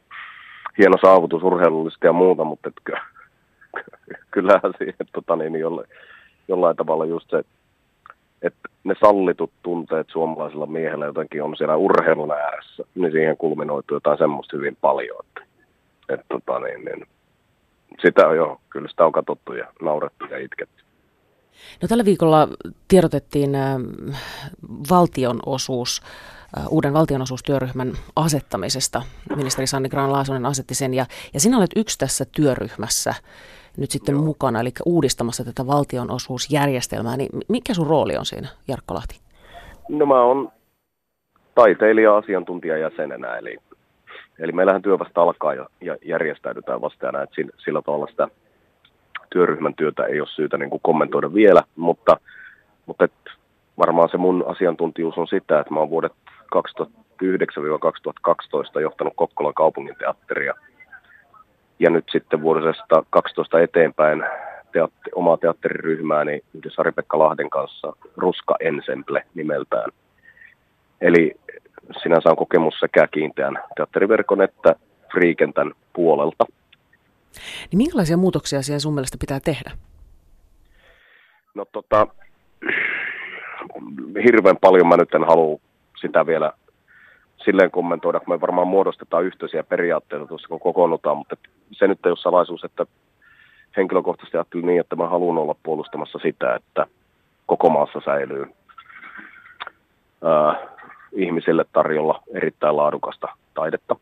hieno saavutus urheilullisesti ja muuta, mutta et, [laughs] kyllähän siihen tota, niin, jollain, jollain tavalla just se, että ne sallitut tunteet suomalaisella miehellä jotenkin on siellä urheilun ääressä, niin siihen kulminoituu jotain semmoista hyvin paljon. Että, et, tota, niin, niin, sitä on jo, kyllä sitä on katsottu ja naurettu ja itketty. No tällä viikolla tiedotettiin äh, valtionosuus, äh, uuden valtionosuustyöryhmän asettamisesta. Ministeri Sanni Graan-Laasonen asetti sen ja, ja sinä olet yksi tässä työryhmässä nyt sitten Joo. mukana, eli uudistamassa tätä valtionosuusjärjestelmää. Niin mikä sun rooli on siinä, Jarkko Lahti? No mä oon taiteilija-asiantuntijajäsenenä, eli, eli meillähän työ vasta alkaa ja, ja järjestäydytään vasta ja näet sillä, sillä tavalla sitä työryhmän työtä ei ole syytä niin kuin kommentoida vielä, mutta, mutta et varmaan se mun asiantuntijuus on sitä, että mä oon vuodet 2009-2012 johtanut Kokkolan kaupunginteatteria – ja nyt sitten vuodesta 12 eteenpäin teatteri, omaa teatteriryhmääni yhdessä Ari-Pekka Lahden kanssa Ruska Ensemble nimeltään. Eli sinänsä on kokemus sekä kiinteän teatteriverkon että friikentän puolelta. Niin minkälaisia muutoksia siellä sun mielestä pitää tehdä? No tota, hirveän paljon mä nyt en halua sitä vielä silleen kommentoida, kun me varmaan muodostetaan yhteisiä periaatteita tuossa, kun kokoonnutaan, mutta se nyt ei ole salaisuus, että henkilökohtaisesti ajattelin niin, että mä haluan olla puolustamassa sitä, että koko maassa säilyy ää, ihmisille tarjolla erittäin laadukasta taidetta.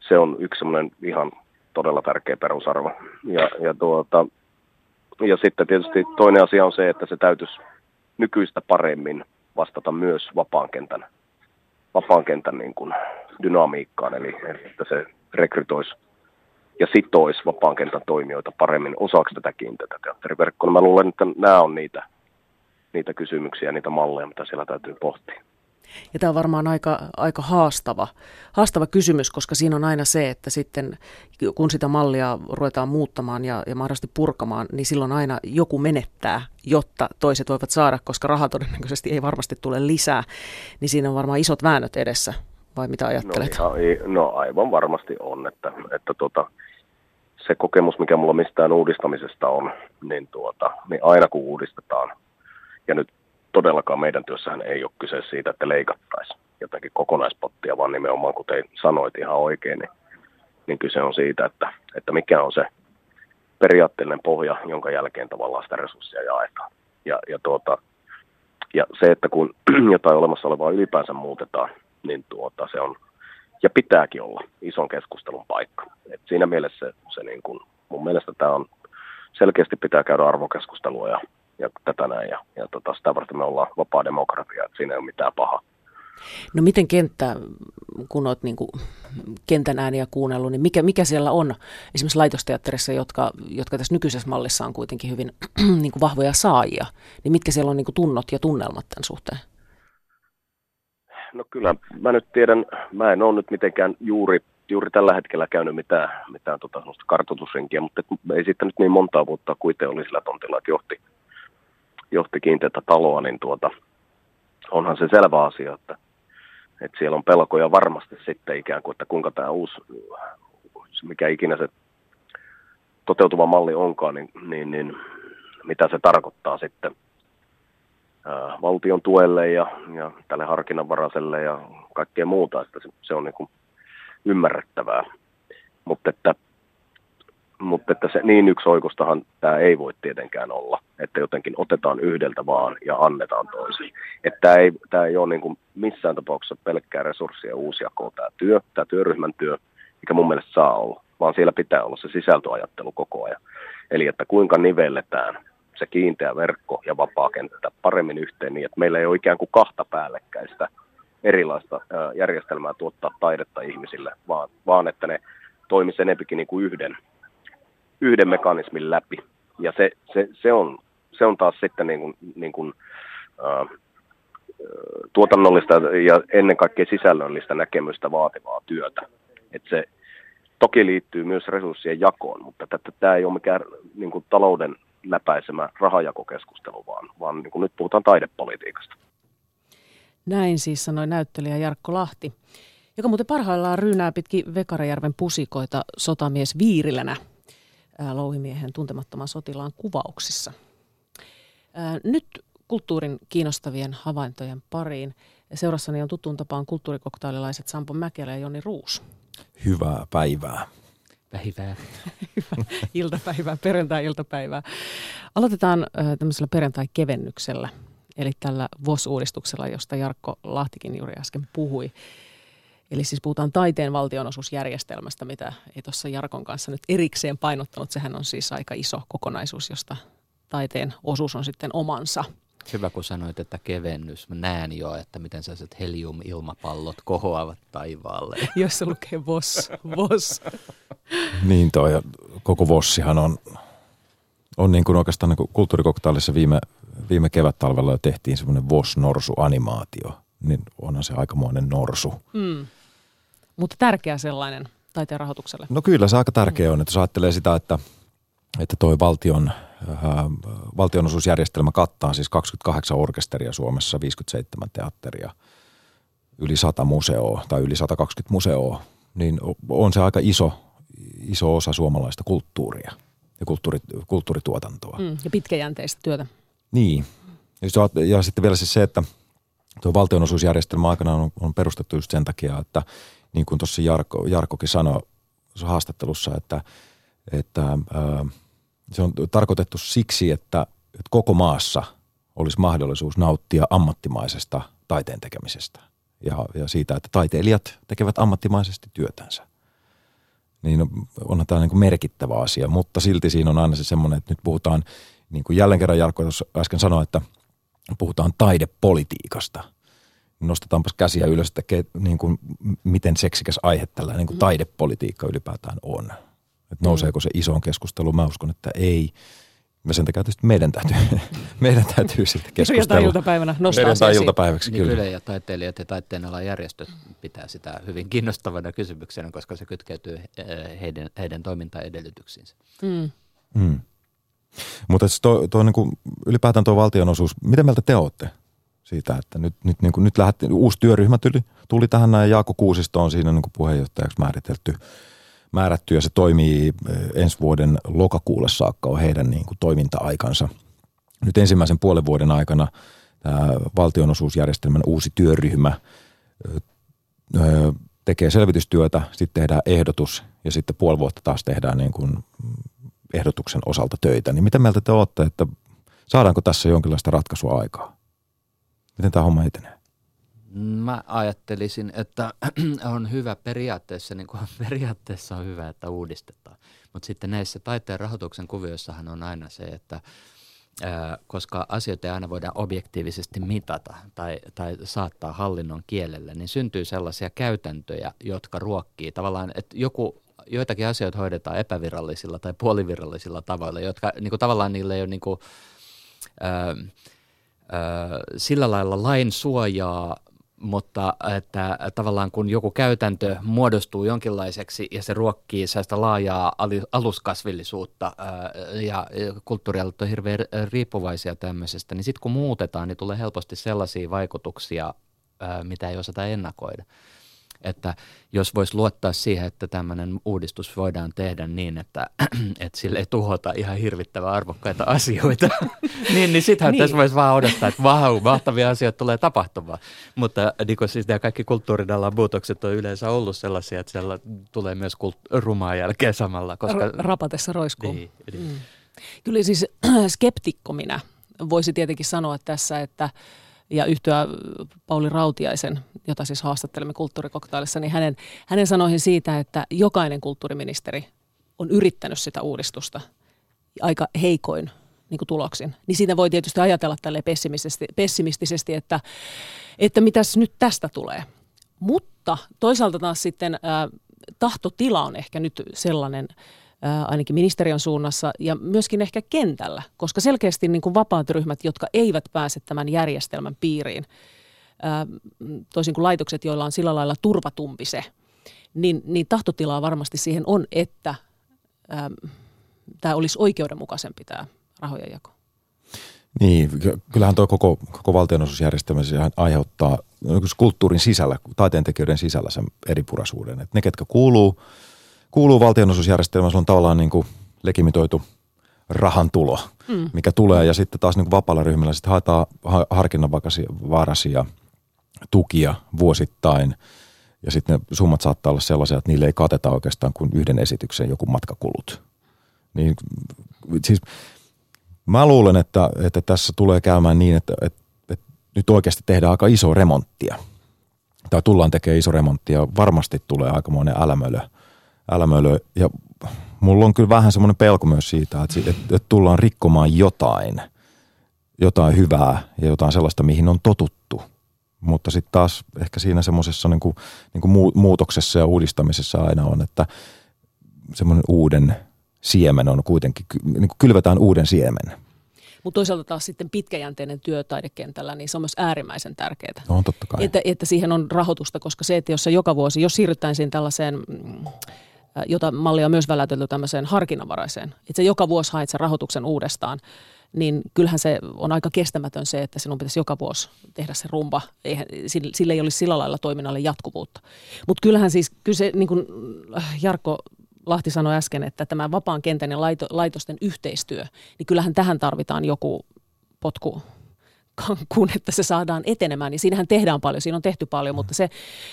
Se on yksi semmoinen ihan todella tärkeä perusarvo. Ja, ja, tuota, ja sitten tietysti toinen asia on se, että se täytyisi nykyistä paremmin vastata myös vapaan kentän, vapaan kentän niin kuin dynamiikkaan, eli, että se rekrytoisi ja sitoisi vapaan kentän toimijoita paremmin osaksi tätä kiinteätä teatteriverkkoa. Mä luulen, että nämä on niitä, niitä kysymyksiä, niitä malleja, mitä siellä täytyy pohtia. Ja tämä on varmaan aika, aika haastava, haastava kysymys, koska siinä on aina se, että sitten kun sitä mallia ruvetaan muuttamaan ja, ja mahdollisesti purkamaan, niin silloin aina joku menettää, jotta toiset voivat saada, koska raha todennäköisesti ei varmasti tule lisää. Niin siinä on varmaan isot väännöt edessä, vai mitä ajattelet? No, ihan, no aivan varmasti on, että, että tota, se kokemus, mikä mulla mistään uudistamisesta on, niin, tuota, niin aina kun uudistetaan, ja nyt todellakaan meidän työssähän ei ole kyse siitä, että leikattaisiin jotenkin kokonaispottia, vaan nimenomaan, kuten sanoit ihan oikein, niin, niin kyse on siitä, että, että mikä on se periaatteellinen pohja, jonka jälkeen tavallaan sitä resursseja jaetaan. Ja, ja, tuota, ja se, että kun [clears throat] jotain olemassa olevaa ylipäänsä muutetaan, niin tuota, se on, ja pitääkin olla ison keskustelun paikka. Et siinä mielessä se, se niin kun, mun mielestä tämä on, selkeästi pitää käydä arvokeskustelua ja ja tätä näin. Ja, ja tota, sitä varten me ollaan vapaa demokratia, että siinä ei ole mitään pahaa. No miten kenttä, kun olet niin kuin kentän ääniä kuunnellut, niin mikä, mikä siellä on esimerkiksi laitosteatterissa, jotka, jotka tässä nykyisessä mallissa on kuitenkin hyvin [clears throat] niin kuin vahvoja saajia, niin mitkä siellä on niin kuin tunnot ja tunnelmat tämän suhteen? No kyllä, mä nyt tiedän, mä en ole nyt mitenkään juuri, juuri tällä hetkellä käynyt mitään, mitään tota, kartoitusrinkiä, mutta ei siitä nyt niin montaa vuotta kuitenkin oli sillä tontilla, että johti, johti kiinteätä taloa, niin tuota, onhan se selvä asia, että, että siellä on pelkoja varmasti sitten ikään kuin, että kuinka tämä uusi, mikä ikinä se toteutuva malli onkaan, niin, niin, niin mitä se tarkoittaa sitten ää, valtion tuelle ja, ja tälle harkinnanvaraiselle ja kaikkea muuta, että se, se on niin kuin ymmärrettävää. Mutta että mutta että se, niin yksi oikostahan tämä ei voi tietenkään olla, että jotenkin otetaan yhdeltä vaan ja annetaan toiselle. Että tämä ei, tämä ei ole niin kuin missään tapauksessa pelkkää resurssia uusjakoa tämä työ, tämä työryhmän työ, mikä mun mielestä saa olla, vaan siellä pitää olla se sisältöajattelu koko ajan. Eli että kuinka nivelletään se kiinteä verkko ja vapaa kenttä paremmin yhteen niin, että meillä ei ole ikään kuin kahta päällekkäistä erilaista järjestelmää tuottaa taidetta ihmisille, vaan, vaan että ne toimisi enempikin niin kuin yhden yhden mekanismin läpi. Ja se, se, se, on, se on taas sitten niin kuin, niin kuin, äh, tuotannollista ja ennen kaikkea sisällöllistä näkemystä vaativaa työtä. Et se toki liittyy myös resurssien jakoon, mutta tämä ei ole mikään niin kuin, talouden läpäisemä rahajakokeskustelu, vaan, vaan niin kuin nyt puhutaan taidepolitiikasta. Näin siis sanoi näyttelijä Jarkko Lahti, joka muuten parhaillaan ryynää pitkin Vekarajärven pusikoita sotamies Viirilänä louhimiehen tuntemattoman sotilaan kuvauksissa. Nyt kulttuurin kiinnostavien havaintojen pariin. Seurassani on tuttuun tapaan kulttuurikoktaililaiset Sampo Mäkelä ja Joni Ruus. Hyvää päivää. Päivää. Hyvää [laughs] iltapäivää, perjantai-iltapäivää. Aloitetaan tämmöisellä perjantai-kevennyksellä, eli tällä VOS-uudistuksella, josta Jarkko Lahtikin juuri äsken puhui. Eli siis puhutaan taiteen valtionosuusjärjestelmästä, mitä ei tuossa Jarkon kanssa nyt erikseen painottanut. Sehän on siis aika iso kokonaisuus, josta taiteen osuus on sitten omansa. Hyvä, kun sanoit, että kevennys. Mä näen jo, että miten sellaiset helium-ilmapallot kohoavat taivaalle. [laughs] Jos se lukee VOS. VOS. [laughs] niin toi, koko VOSsihan on, on niin kuin oikeastaan niin kulttuurikoktaalissa viime, viime kevät-talvella jo tehtiin semmoinen VOS-norsu-animaatio. Niin onhan se aikamoinen norsu. Mm. Mutta tärkeä sellainen taiteen rahoitukselle. No kyllä se aika tärkeä on, että jos ajattelee sitä, että, että toi valtion, äh, valtionosuusjärjestelmä kattaa siis 28 orkesteria Suomessa, 57 teatteria, yli 100 museoa tai yli 120 museoa, niin on se aika iso, iso osa suomalaista kulttuuria ja kulttuuri, kulttuurituotantoa. Mm, ja pitkäjänteistä työtä. Niin. Ja, ja sitten vielä siis se, että tuo valtionosuusjärjestelmä aikana on, on perustettu just sen takia, että niin kuin tuossa Jarko, Jarkokin sanoi haastattelussa, että, että ää, se on tarkoitettu siksi, että, että koko maassa olisi mahdollisuus nauttia ammattimaisesta taiteen tekemisestä ja, ja siitä, että taiteilijat tekevät ammattimaisesti työtänsä. Niin onhan tämä niin kuin merkittävä asia, mutta silti siinä on aina se semmoinen, että nyt puhutaan, niin kuin jälleen kerran Jarkko äsken sanoi, että puhutaan taidepolitiikasta. Nostetaanpas käsiä ylös, että ke, niin kuin, miten seksikäs aihe tällä niin kuin mm. taidepolitiikka ylipäätään on. Että nouseeko se isoon keskusteluun? Mä uskon, että ei. Ja sen takia tietysti meidän täytyy, [laughs] meidän täytyy sitten keskustella. iltapäivänä nostaa Perjantai iltapäiväksi, niin kyllä. ja taiteilijat ja taiteen alan järjestöt pitää sitä hyvin kiinnostavana kysymyksenä, koska se kytkeytyy eh, heidän, heidän toimintaedellytyksiinsä. Mm. Mm. Mutta tuo, tuo niin kuin, ylipäätään tuo valtionosuus, miten mieltä te olette siitä, että nyt, nyt, niin kuin, nyt lähti, uusi työryhmä tuli, tuli tähän näin ja Jaakko Kuusisto on siinä niin kuin puheenjohtajaksi määritelty – määrätty ja se toimii eh, ensi vuoden lokakuulle saakka on heidän niin kuin toiminta-aikansa. Nyt ensimmäisen puolen vuoden aikana tämä valtionosuusjärjestelmän uusi työryhmä eh, eh, tekee selvitystyötä, sitten tehdään ehdotus ja sitten puoli vuotta taas tehdään niin kuin ehdotuksen osalta töitä. Niin mitä mieltä te olette, että saadaanko tässä jonkinlaista ratkaisua aikaa? Miten tämä homma etenee? Mä ajattelisin, että [clears throat] on hyvä periaatteessa, niin kuin [laughs] periaatteessa on hyvä, että uudistetaan. Mutta sitten näissä taiteen rahoituksen kuvioissahan on aina se, että koska asioita ei aina voida objektiivisesti mitata tai, tai saattaa hallinnon kielelle, niin syntyy sellaisia käytäntöjä, jotka ruokkii tavallaan, että joku joitakin asioita hoidetaan epävirallisilla tai puolivirallisilla tavoilla, jotka niin kuin, tavallaan niille ei ole niin kuin, sillä lailla lain suojaa mutta että tavallaan kun joku käytäntö muodostuu jonkinlaiseksi ja se ruokkii sellaista laajaa aluskasvillisuutta ja kulttuurialat on hirveän riippuvaisia tämmöisestä, niin sitten kun muutetaan, niin tulee helposti sellaisia vaikutuksia, mitä ei osata ennakoida että jos voisi luottaa siihen, että tämmöinen uudistus voidaan tehdä niin, että, [clears throat] että sille ei tuhota ihan hirvittävän arvokkaita [laughs] asioita, [laughs] niin, niin sittenhän niin. tässä voisi vaan odottaa, että vau, mahtavia asioita tulee tapahtumaan. Mutta niin siis nämä kaikki kulttuuridalan muutokset on yleensä ollut sellaisia, että siellä tulee myös kult- rumaa jälkeen samalla. Koska... Rapatessa roiskuu. Niin, niin. Mm. Kyllä siis [clears throat] skeptikko minä voisi tietenkin sanoa tässä, että ja yhtyä Pauli Rautiaisen, jota siis haastattelemme kulttuurikoktailissa, niin hänen, hänen sanoihin siitä, että jokainen kulttuuriministeri on yrittänyt sitä uudistusta aika heikoin niin kuin tuloksin. Niin siitä voi tietysti ajatella tälle pessimistisesti, pessimistisesti että, että mitäs nyt tästä tulee. Mutta toisaalta taas sitten äh, tahtotila on ehkä nyt sellainen, ainakin ministeriön suunnassa ja myöskin ehkä kentällä, koska selkeästi niin kuin vapaat ryhmät, jotka eivät pääse tämän järjestelmän piiriin, toisin kuin laitokset, joilla on sillä lailla turvatumpi se, niin, niin tahtotilaa varmasti siihen on, että tämä olisi oikeudenmukaisempi tämä rahojen jako. Niin, kyllähän tuo koko, koko valtionosuusjärjestelmä aiheuttaa kulttuurin sisällä, taiteentekijöiden sisällä sen eripuraisuuden. Että ne, ketkä kuuluu kuuluu valtionosuusjärjestelmään, se on tavallaan niin kuin legimitoitu rahan tulo, mm. mikä tulee. Ja sitten taas niin kuin vapaalla ryhmällä sitten haetaan harkinnanvaraisia tukia vuosittain. Ja sitten ne summat saattaa olla sellaisia, että niille ei kateta oikeastaan kuin yhden esityksen joku matkakulut. Niin, siis mä luulen, että, että tässä tulee käymään niin, että, että, että nyt oikeasti tehdään aika iso remonttia. Tai tullaan tekemään iso remonttia. Varmasti tulee aikamoinen älämölö – älämölö. Ja mulla on kyllä vähän semmoinen pelko myös siitä, että, että, että tullaan rikkomaan jotain, jotain hyvää ja jotain sellaista, mihin on totuttu. Mutta sitten taas ehkä siinä semmoisessa niin kuin, niin kuin muutoksessa ja uudistamisessa aina on, että semmoinen uuden siemen on kuitenkin, niin kuin kylvetään uuden siemen. Mutta toisaalta taas sitten pitkäjänteinen työ taidekentällä, niin se on myös äärimmäisen tärkeää. No, totta kai. Että, että siihen on rahoitusta, koska se, että jos se joka vuosi, jos siirryttäisiin tällaiseen mm, jota mallia on myös välätelty tämmöiseen harkinnanvaraiseen. Että se joka vuosi haet sen rahoituksen uudestaan, niin kyllähän se on aika kestämätön se, että sinun pitäisi joka vuosi tehdä se rumba. Eihän, sillä ei olisi sillä lailla toiminnalle jatkuvuutta. Mutta kyllähän siis, kyse, niin kuin Jarkko Lahti sanoi äsken, että tämä vapaan kentän ja laito, laitosten yhteistyö, niin kyllähän tähän tarvitaan joku potku kankkuun, [laughs] että se saadaan etenemään. Niin siinähän tehdään paljon, siinä on tehty paljon, mutta se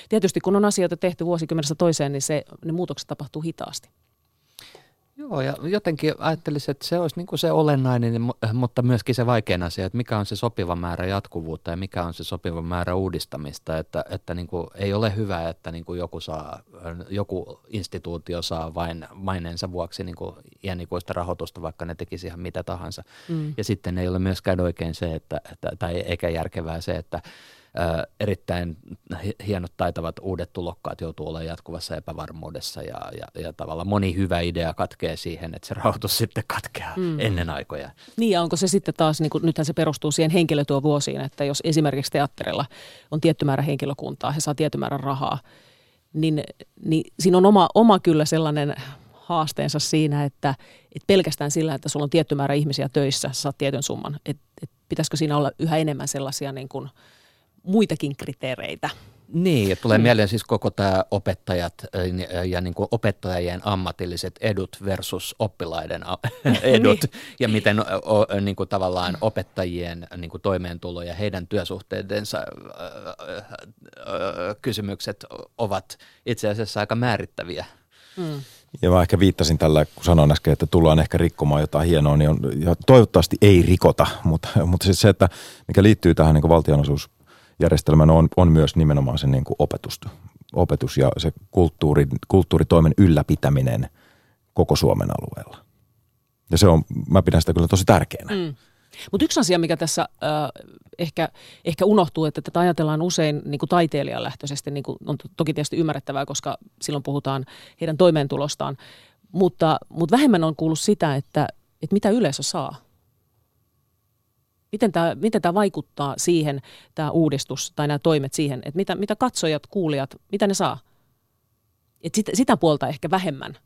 tietysti kun on asioita tehty vuosikymmenessä toiseen, niin se, ne muutokset tapahtuu hitaasti. Joo, ja jotenkin ajattelisin, että se olisi niin kuin se olennainen, mutta myöskin se vaikein asia, että mikä on se sopiva määrä jatkuvuutta ja mikä on se sopiva määrä uudistamista. Että, että niin kuin ei ole hyvä, että niin kuin joku, saa, joku instituutio saa vain maineensa vuoksi niin kuin iänikuista rahoitusta, vaikka ne tekisi ihan mitä tahansa. Mm. Ja sitten ei ole myöskään oikein se, että, että, tai eikä järkevää se, että erittäin hienot taitavat uudet tulokkaat joutuu olemaan jatkuvassa epävarmuudessa ja, ja, ja tavallaan moni hyvä idea katkee siihen, että se rahoitus [laughs] sitten katkeaa mm. ennen aikoja. Niin ja onko se sitten taas, niin kuin, nythän se perustuu siihen henkilötyövuosiin, että jos esimerkiksi teatterilla on tietty määrä henkilökuntaa, he saa tietty määrä rahaa, niin, niin siinä on oma, oma kyllä sellainen haasteensa siinä, että, että pelkästään sillä, että sulla on tietty määrä ihmisiä töissä, saat tietyn summan, että, että pitäisikö siinä olla yhä enemmän sellaisia niin kuin – muitakin kriteereitä. Niin, ja tulee mm. mieleen siis koko tämä opettajat ja, niin kuin opettajien ammatilliset edut versus oppilaiden [laughs] edut niin. ja miten o, niin kuin tavallaan opettajien niin kuin toimeentulo ja heidän työsuhteidensa kysymykset ovat itse asiassa aika määrittäviä. Mm. Ja mä ehkä viittasin tällä, kun sanoin äsken, että tullaan ehkä rikkomaan jotain hienoa, niin on, ja toivottavasti ei rikota, mutta, mutta siis se, että mikä liittyy tähän niin valtionosuus järjestelmän on, on myös nimenomaan se niin kuin opetus, opetus ja se kulttuuri, kulttuuritoimen ylläpitäminen koko Suomen alueella. Ja se on, mä pidän sitä kyllä tosi tärkeänä. Mm. Mutta yksi asia, mikä tässä äh, ehkä, ehkä unohtuu, että tätä ajatellaan usein niin kuin taiteilijalähtöisesti, niin kuin on toki tietysti ymmärrettävää, koska silloin puhutaan heidän toimeentulostaan, mutta, mutta vähemmän on kuullut sitä, että, että mitä yleisö saa. Miten tämä, miten tämä vaikuttaa siihen, tämä uudistus tai nämä toimet siihen, että mitä, mitä katsojat, kuulijat, mitä ne saa? Et sitä, sitä puolta ehkä vähemmän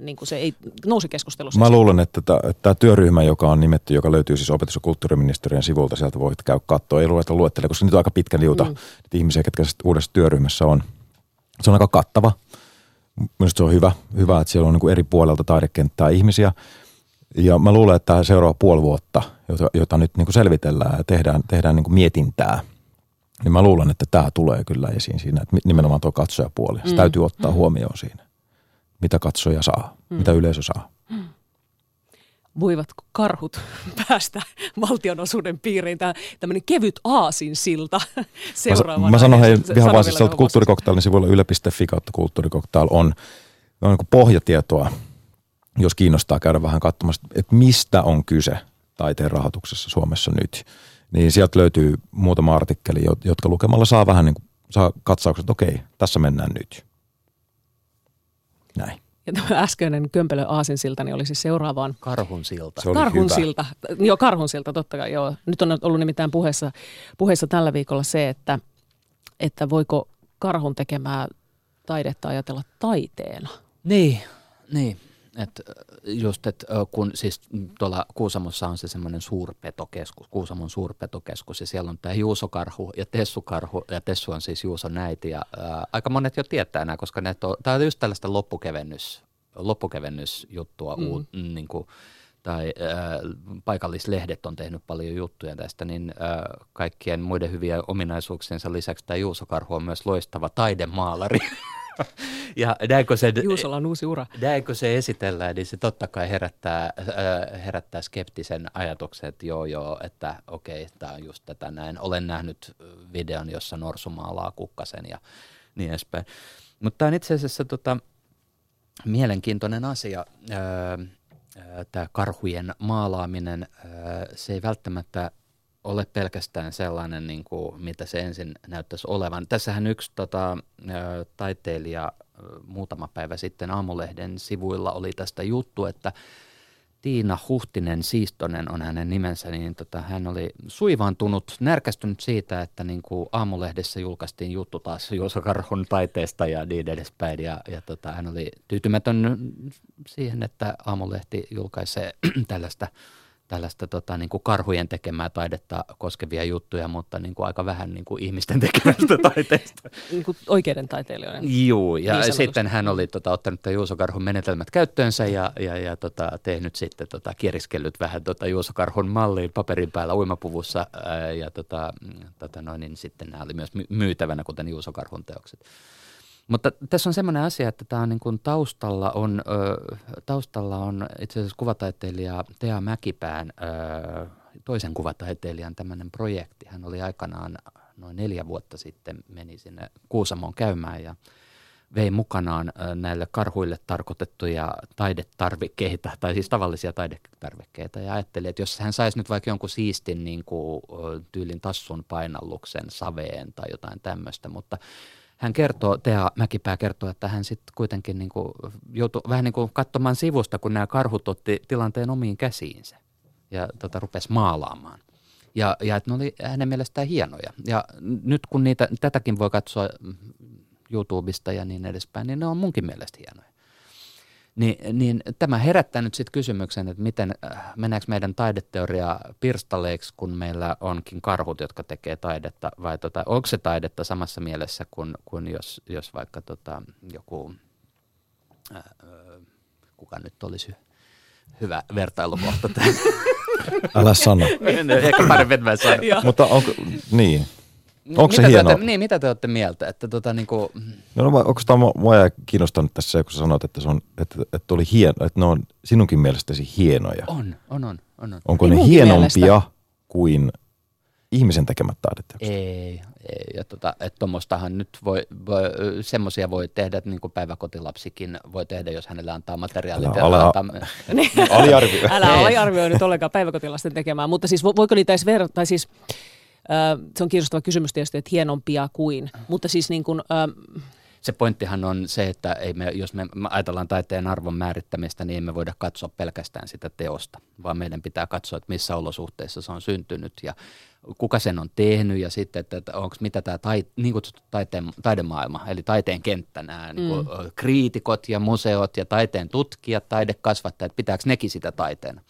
niin kuin se ei nousi keskustelussa. Mä luulen, että tämä työryhmä, joka on nimetty, joka löytyy siis opetus- ja kulttuuriministeriön sivulta, sieltä voit käydä katsoa. Ei ruveta luettele, koska nyt on aika pitkä liuta mm. ihmisiä, ketkä uudessa työryhmässä on. Se on aika kattava. Minusta se on hyvä, hyvä että siellä on niin kuin eri puolelta taidekenttää ihmisiä. Ja mä luulen, että tämä seuraava puoli vuotta, jota, jota nyt niin kuin selvitellään ja tehdään, tehdään niin kuin mietintää, niin mä luulen, että tämä tulee kyllä esiin siinä, että nimenomaan tuo katsojapuoli. Se mm. täytyy ottaa mm. huomioon siinä. Mitä katsoja saa, mm. mitä yleisö saa. Mm. Voivatko karhut [laughs] päästä valtionosuuden piiriin? Tämä tämmöinen kevyt aasinsilta [laughs] seuraavana. Mä, mä sanon hei ihan vaan siis kulttuurikoktailin sivuilla yle.fi kautta kulttuurikoktail on, on niin pohjatietoa jos kiinnostaa käydä vähän katsomassa, että mistä on kyse taiteen rahoituksessa Suomessa nyt, niin sieltä löytyy muutama artikkeli, jotka lukemalla saa vähän niin kuin, saa katsaukset, että okei, tässä mennään nyt. Näin. Ja tämä äskeinen kömpelö aasinsilta niin oli siis seuraavaan. Karhun silta. Karhun silta. Joo, karhun silta, totta kai. Joo. Nyt on ollut nimittäin puheessa, puheessa tällä viikolla se, että, että voiko karhun tekemää taidetta ajatella taiteena. Niin, niin. Et just, että kun siis tuolla Kuusamossa on se semmoinen suurpetokeskus, Kuusamon suurpetokeskus ja siellä on tämä Juusokarhu ja Tessukarhu ja Tessu on siis Juuson näiti ja ää, aika monet jo tietää nämä, koska tämä on just tällaista loppukevennys, loppukevennysjuttua mm. uut, niin kuin, tai ää, paikallislehdet on tehnyt paljon juttuja tästä, niin ää, kaikkien muiden hyviä ominaisuuksiensa lisäksi tämä Juusokarhu on myös loistava taidemaalari. [laughs] ja näin kun, se, Juusolla on uusi ura. Näin kun se esitellään, niin se totta kai herättää, äh, herättää skeptisen ajatuksen, että joo joo, että okei, tämä on just tätä näin. Olen nähnyt videon, jossa norsu maalaa kukkasen ja niin edespäin. Mutta tämä on itse asiassa tota, mielenkiintoinen asia. Äh, tämä karhujen maalaaminen, se ei välttämättä ole pelkästään sellainen, niin kuin, mitä se ensin näyttäisi olevan. Tässähän yksi tota, taiteilija muutama päivä sitten Aamulehden sivuilla oli tästä juttu, että Tiina Huhtinen Siistonen on hänen nimensä, niin tota, hän oli suivaantunut, närkästynyt siitä, että niin kuin Aamulehdessä julkaistiin juttu taas Juuso Karhun taiteesta ja niin edespäin. Ja, ja tota, hän oli tyytymätön siihen, että Aamulehti julkaisee [clears throat] tällaista tällaista tota, niin kuin karhujen tekemää taidetta koskevia juttuja, mutta niin kuin aika vähän niin kuin ihmisten [laughs] tekemästä taiteesta. niin kuin oikeiden taiteilijoiden. Joo, ja niin sitten hän oli tota, ottanut Juuso Karhun menetelmät käyttöönsä ja, ja, ja tota, tehnyt sitten tota, kieriskellyt vähän tota, Juuso Karhun malliin paperin päällä uimapuvussa ää, ja tota, tota, noin, niin sitten nämä oli myös myytävänä, kuten Juuso Karhun teokset. Mutta tässä on semmoinen asia, että tämä on niin kuin taustalla, on, ö, taustalla on itse asiassa kuvataiteilija Tea Mäkipään, ö, toisen kuvataiteilijan tämmöinen projekti. Hän oli aikanaan noin neljä vuotta sitten, meni sinne Kuusamoon käymään ja vei mukanaan näille karhuille tarkoitettuja taidetarvikkeita, tai siis tavallisia taidetarvikkeita, ja ajatteli, että jos hän saisi nyt vaikka jonkun siistin niin kuin, tyylin tassun painalluksen saveen tai jotain tämmöistä, mutta hän kertoo, Tea Mäkipää kertoo, että hän sitten kuitenkin niin kuin joutui vähän niin kuin katsomaan sivusta, kun nämä karhut otti tilanteen omiin käsiinsä ja tota, rupesi maalaamaan. Ja, ja että ne oli hänen mielestään hienoja. Ja nyt kun niitä, tätäkin voi katsoa YouTubesta ja niin edespäin, niin ne on munkin mielestä hienoja. Niin, niin tämä herättää nyt sitten kysymyksen, että miten äh, meneekö meidän taideteoria pirstaleiksi, kun meillä onkin karhut, jotka tekee taidetta, vai tota, onko se taidetta samassa mielessä kuin, kuin jos, jos vaikka tota, joku, äh, kuka nyt olisi hyvä vertailukohta Älä sano. [laughs] Ehkä parempi, että mä sanon. Mutta onko, niin, Onko se hienoa? niin, mitä te olette mieltä? Että tota, niin kuin... no, no, onko tämä mua kiinnostanut tässä, kun sä sanoit, että, se on, että, että, oli hien, että ne on sinunkin mielestäsi hienoja? On, on, on. on, on. Onko ei ne hienompia mielestä. kuin ihmisen tekemät taideteokset? Ei, ei. Ja tota, että tuommoistahan nyt voi, voi semmoisia voi tehdä, että niin kuin päiväkotilapsikin voi tehdä, jos hänelle antaa materiaalit. Älä, ala, antaa... aliarvioi. Älä [laughs] aliarvioi nyt ollenkaan päiväkotilasten tekemään, mutta siis voiko niitä edes verrata, tai siis se on kiinnostava kysymys tietysti, että hienompia kuin, mutta siis niin kuin, se pointtihan on se, että ei me, jos me ajatellaan taiteen arvon määrittämistä, niin emme voida katsoa pelkästään sitä teosta, vaan meidän pitää katsoa, että missä olosuhteissa se on syntynyt ja kuka sen on tehnyt ja sitten, että, onko mitä tämä tai, niin kutsuttu taiteen, taidemaailma, eli taiteen kenttä, nämä niin kuin, kriitikot ja museot ja taiteen tutkijat, taidekasvattajat, pitääkö nekin sitä taiteena?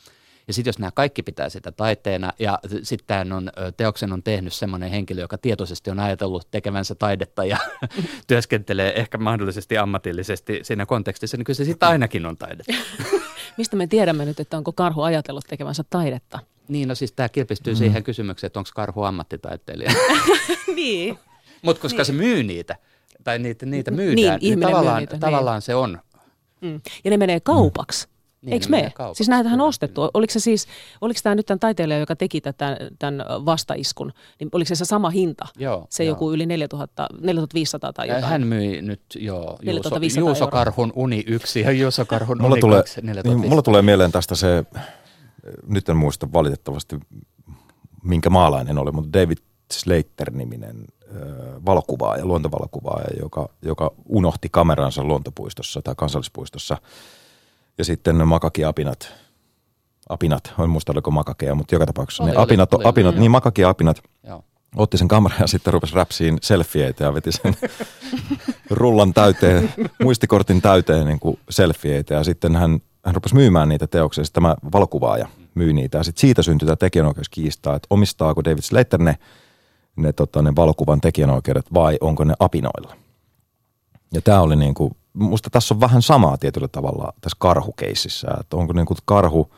Ja sitten jos nämä kaikki pitää sitä taiteena ja sitten on, teoksen on tehnyt semmoinen henkilö, joka tietoisesti on ajatellut tekevänsä taidetta ja [laughs] työskentelee ehkä mahdollisesti ammatillisesti siinä kontekstissa, niin kyllä se sitten ainakin on taidetta. [laughs] Mistä me tiedämme nyt, että onko karhu ajatellut tekevänsä taidetta? Niin, no siis tämä kilpistyy mm. siihen kysymykseen, että onko karhu ammattitaiteilija. [laughs] niin. Mutta koska niin. se myy niitä, tai niitä, niitä myydään, niin, niin tavallaan, myy niitä, tavallaan niin. se on. Mm. Ja ne menee kaupaksi. Mm. Niin, Eikö me? Siis näitähän on ostettu. Oliko se siis, oliko tämä nyt tämän taiteilija, joka teki tätä, tämän vastaiskun, niin oliko se se sama hinta? Joo. Se joo. joku yli 4000, 4500 tai jotain? Hän myi nyt jo Juuso, Juuso Karhun Uni 1 ja Juuso Karhun mulla Uni tulee, 2, niin, Mulla tulee mieleen tästä se, nyt en muista valitettavasti minkä maalainen oli, mutta David Slater-niminen valokuvaaja, luontovalokuvaaja, joka, joka unohti kameransa luontopuistossa tai kansallispuistossa – ja sitten ne makakiapinat, apinat, en muista oliko makakeja, mutta joka tapauksessa oli, ne apinat, oli, apinat oli, niin makakiapinat, Joo. otti sen kameran ja sitten rupesi räpsiin selfieitä ja veti sen [laughs] rullan täyteen, muistikortin täyteen niin kuin selfieitä. Ja sitten hän, hän rupesi myymään niitä teoksia, sitten tämä valokuvaaja myi niitä. Ja sitten siitä syntyi tämä tekijänoikeuskiistaa, että omistaako David Slater ne, ne, tota, ne valokuvan tekijänoikeudet vai onko ne apinoilla. Ja tämä oli niin kuin musta tässä on vähän samaa tietyllä tavalla tässä karhukeississä, että onko niin kuin karhu,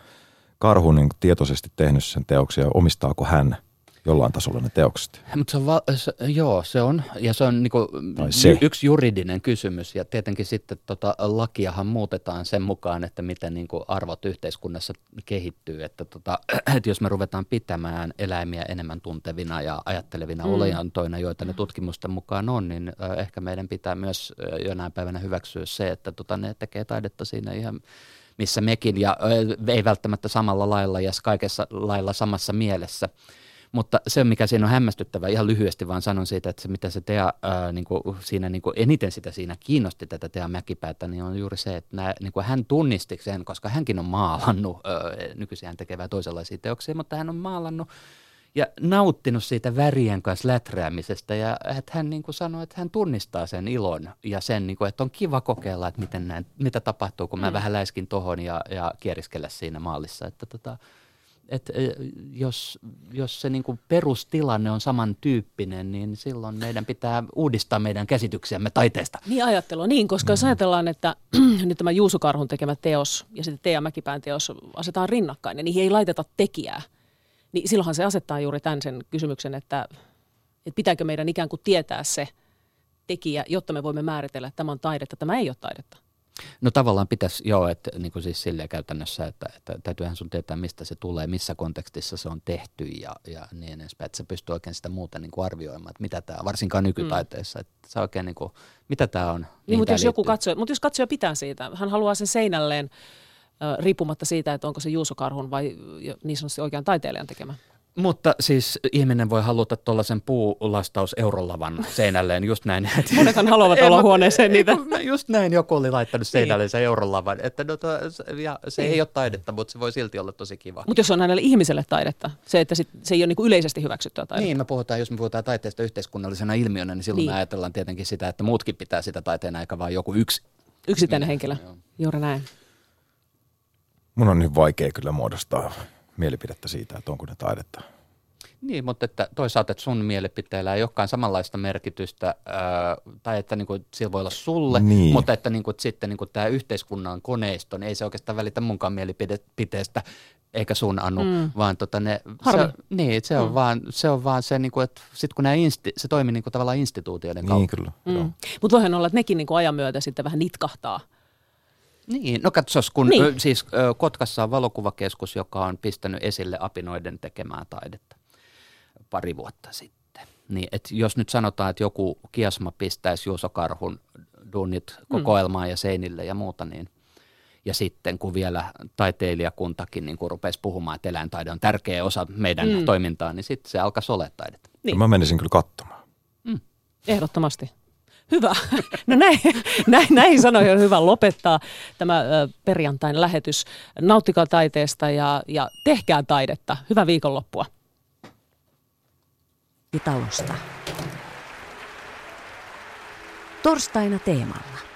karhu niin tietoisesti tehnyt sen teoksia, omistaako hän – jollain tasolla ne teokset. Mutta se on va- se, joo, se on. Ja se on niinku se. yksi juridinen kysymys. Ja tietenkin sitten tota, lakiahan muutetaan sen mukaan, että miten niinku arvot yhteiskunnassa kehittyy. Että, tota, [clears throat] että jos me ruvetaan pitämään eläimiä enemmän tuntevina ja ajattelevina mm. olejantoina, joita ne tutkimusten mukaan on, niin äh, ehkä meidän pitää myös jonain päivänä hyväksyä se, että tota, ne tekee taidetta siinä ihan missä mekin, ja ei välttämättä samalla lailla ja kaikessa lailla samassa mielessä. Mutta se, mikä siinä on hämmästyttävä, ihan lyhyesti vaan sanon siitä, että se, mitä se Tea ää, niin kuin siinä niin kuin eniten sitä siinä kiinnosti tätä Tea Mäkipäätä, niin on juuri se, että nää, niin kuin hän tunnisti sen, koska hänkin on maalannut, ää, nykyisin hän tekee toisenlaisia teoksia, mutta hän on maalannut ja nauttinut siitä värien kanssa läträämisestä ja että hän niin kuin sanoi, että hän tunnistaa sen ilon ja sen, niin kuin, että on kiva kokeilla, että miten näin, mitä tapahtuu, kun mä mm. vähän läiskin tohon ja, ja kieriskellä siinä maalissa. Että tota, et, jos, jos se niin kuin perustilanne on samantyyppinen, niin silloin meidän pitää uudistaa meidän käsityksiämme taiteesta. Niin ajattelua, niin, koska jos ajatellaan, että [clears throat] nyt tämä Juuso Karhun tekemä teos ja sitten Teija Mäkipään teos asetaan rinnakkain ja niihin ei laiteta tekijää, niin silloinhan se asettaa juuri tämän sen kysymyksen, että, että pitääkö meidän ikään kuin tietää se tekijä, jotta me voimme määritellä, että tämä on taidetta, tämä ei ole taidetta. No tavallaan pitäisi, joo, että niin kuin siis silleen käytännössä, että, että täytyyhän sun tietää, mistä se tulee, missä kontekstissa se on tehty ja, ja niin edespäin, että se pystyy oikein sitä muuta niin kuin arvioimaan, että mitä tämä, varsinkaan nykytaiteessa, mm. että se oikein niin kuin, mitä tämä on. Niin, mutta jos, joku katsoo, mutta jos katsoja pitää siitä, hän haluaa sen seinälleen, riippumatta siitä, että onko se Juuso Karhun vai niin sanotusti oikean taiteilijan tekemä. Mutta siis ihminen voi haluta tuollaisen puulastaus eurolavan [laughs] seinälleen, just näin. [laughs] Monethan haluavat olla huoneeseen niitä. Just näin joku oli laittanut seinälleen sen eurolavan. Että no to, ja se niin. ei ole taidetta, mutta se voi silti olla tosi kiva. Mutta jos on hänelle ihmiselle taidetta, se, että sit, se ei ole niinku yleisesti hyväksyttyä taidetta. Niin, me puhutaan, jos me puhutaan taiteesta yhteiskunnallisena ilmiönä, niin silloin niin. me ajatellaan tietenkin sitä, että muutkin pitää sitä taiteena, eikä vain joku yksi. Yksittäinen henkilö, joo. juuri näin. Mun on niin vaikea kyllä muodostaa mielipidettä siitä, että onko ne taidetta. Niin, mutta että toisaalta että sun mielipiteellä ei olekaan samanlaista merkitystä, ää, tai että niin kuin, sillä voi olla sulle, niin. mutta että niin kuin, sitten niin kuin, tämä yhteiskunnan koneisto, niin ei se oikeastaan välitä munkaan mielipiteestä, eikä sun Anu, mm. vaan tota ne, se, niin, se on mm. vaan se, on vaan se niin kuin, että sit kun insti, se toimii niin kuin, tavallaan instituutioiden niin, kautta. Niin, kyllä. Mm. Mutta voihan olla, että nekin niin kuin ajan myötä sitten vähän nitkahtaa niin, no katsos, kun niin. siis Kotkassa on valokuvakeskus, joka on pistänyt esille apinoiden tekemää taidetta pari vuotta sitten. Niin, et jos nyt sanotaan, että joku kiasma pistäisi Juuso Karhun duunit kokoelmaan mm. ja seinille ja muuta, niin ja sitten kun vielä taiteilijakuntakin niin kun rupesi puhumaan, että eläintaide on tärkeä osa meidän mm. toimintaa, niin sitten se alkaisi olla taidetta. Niin. Mä menisin kyllä katsomaan. Mm. Ehdottomasti. Hyvä. [laughs] No näin, näin, näihin sanoihin on hyvä lopettaa tämä perjantain lähetys. Nauttikaa taiteesta ja, ja tehkää taidetta. Hyvää viikonloppua. Talosta. Torstaina teemalla.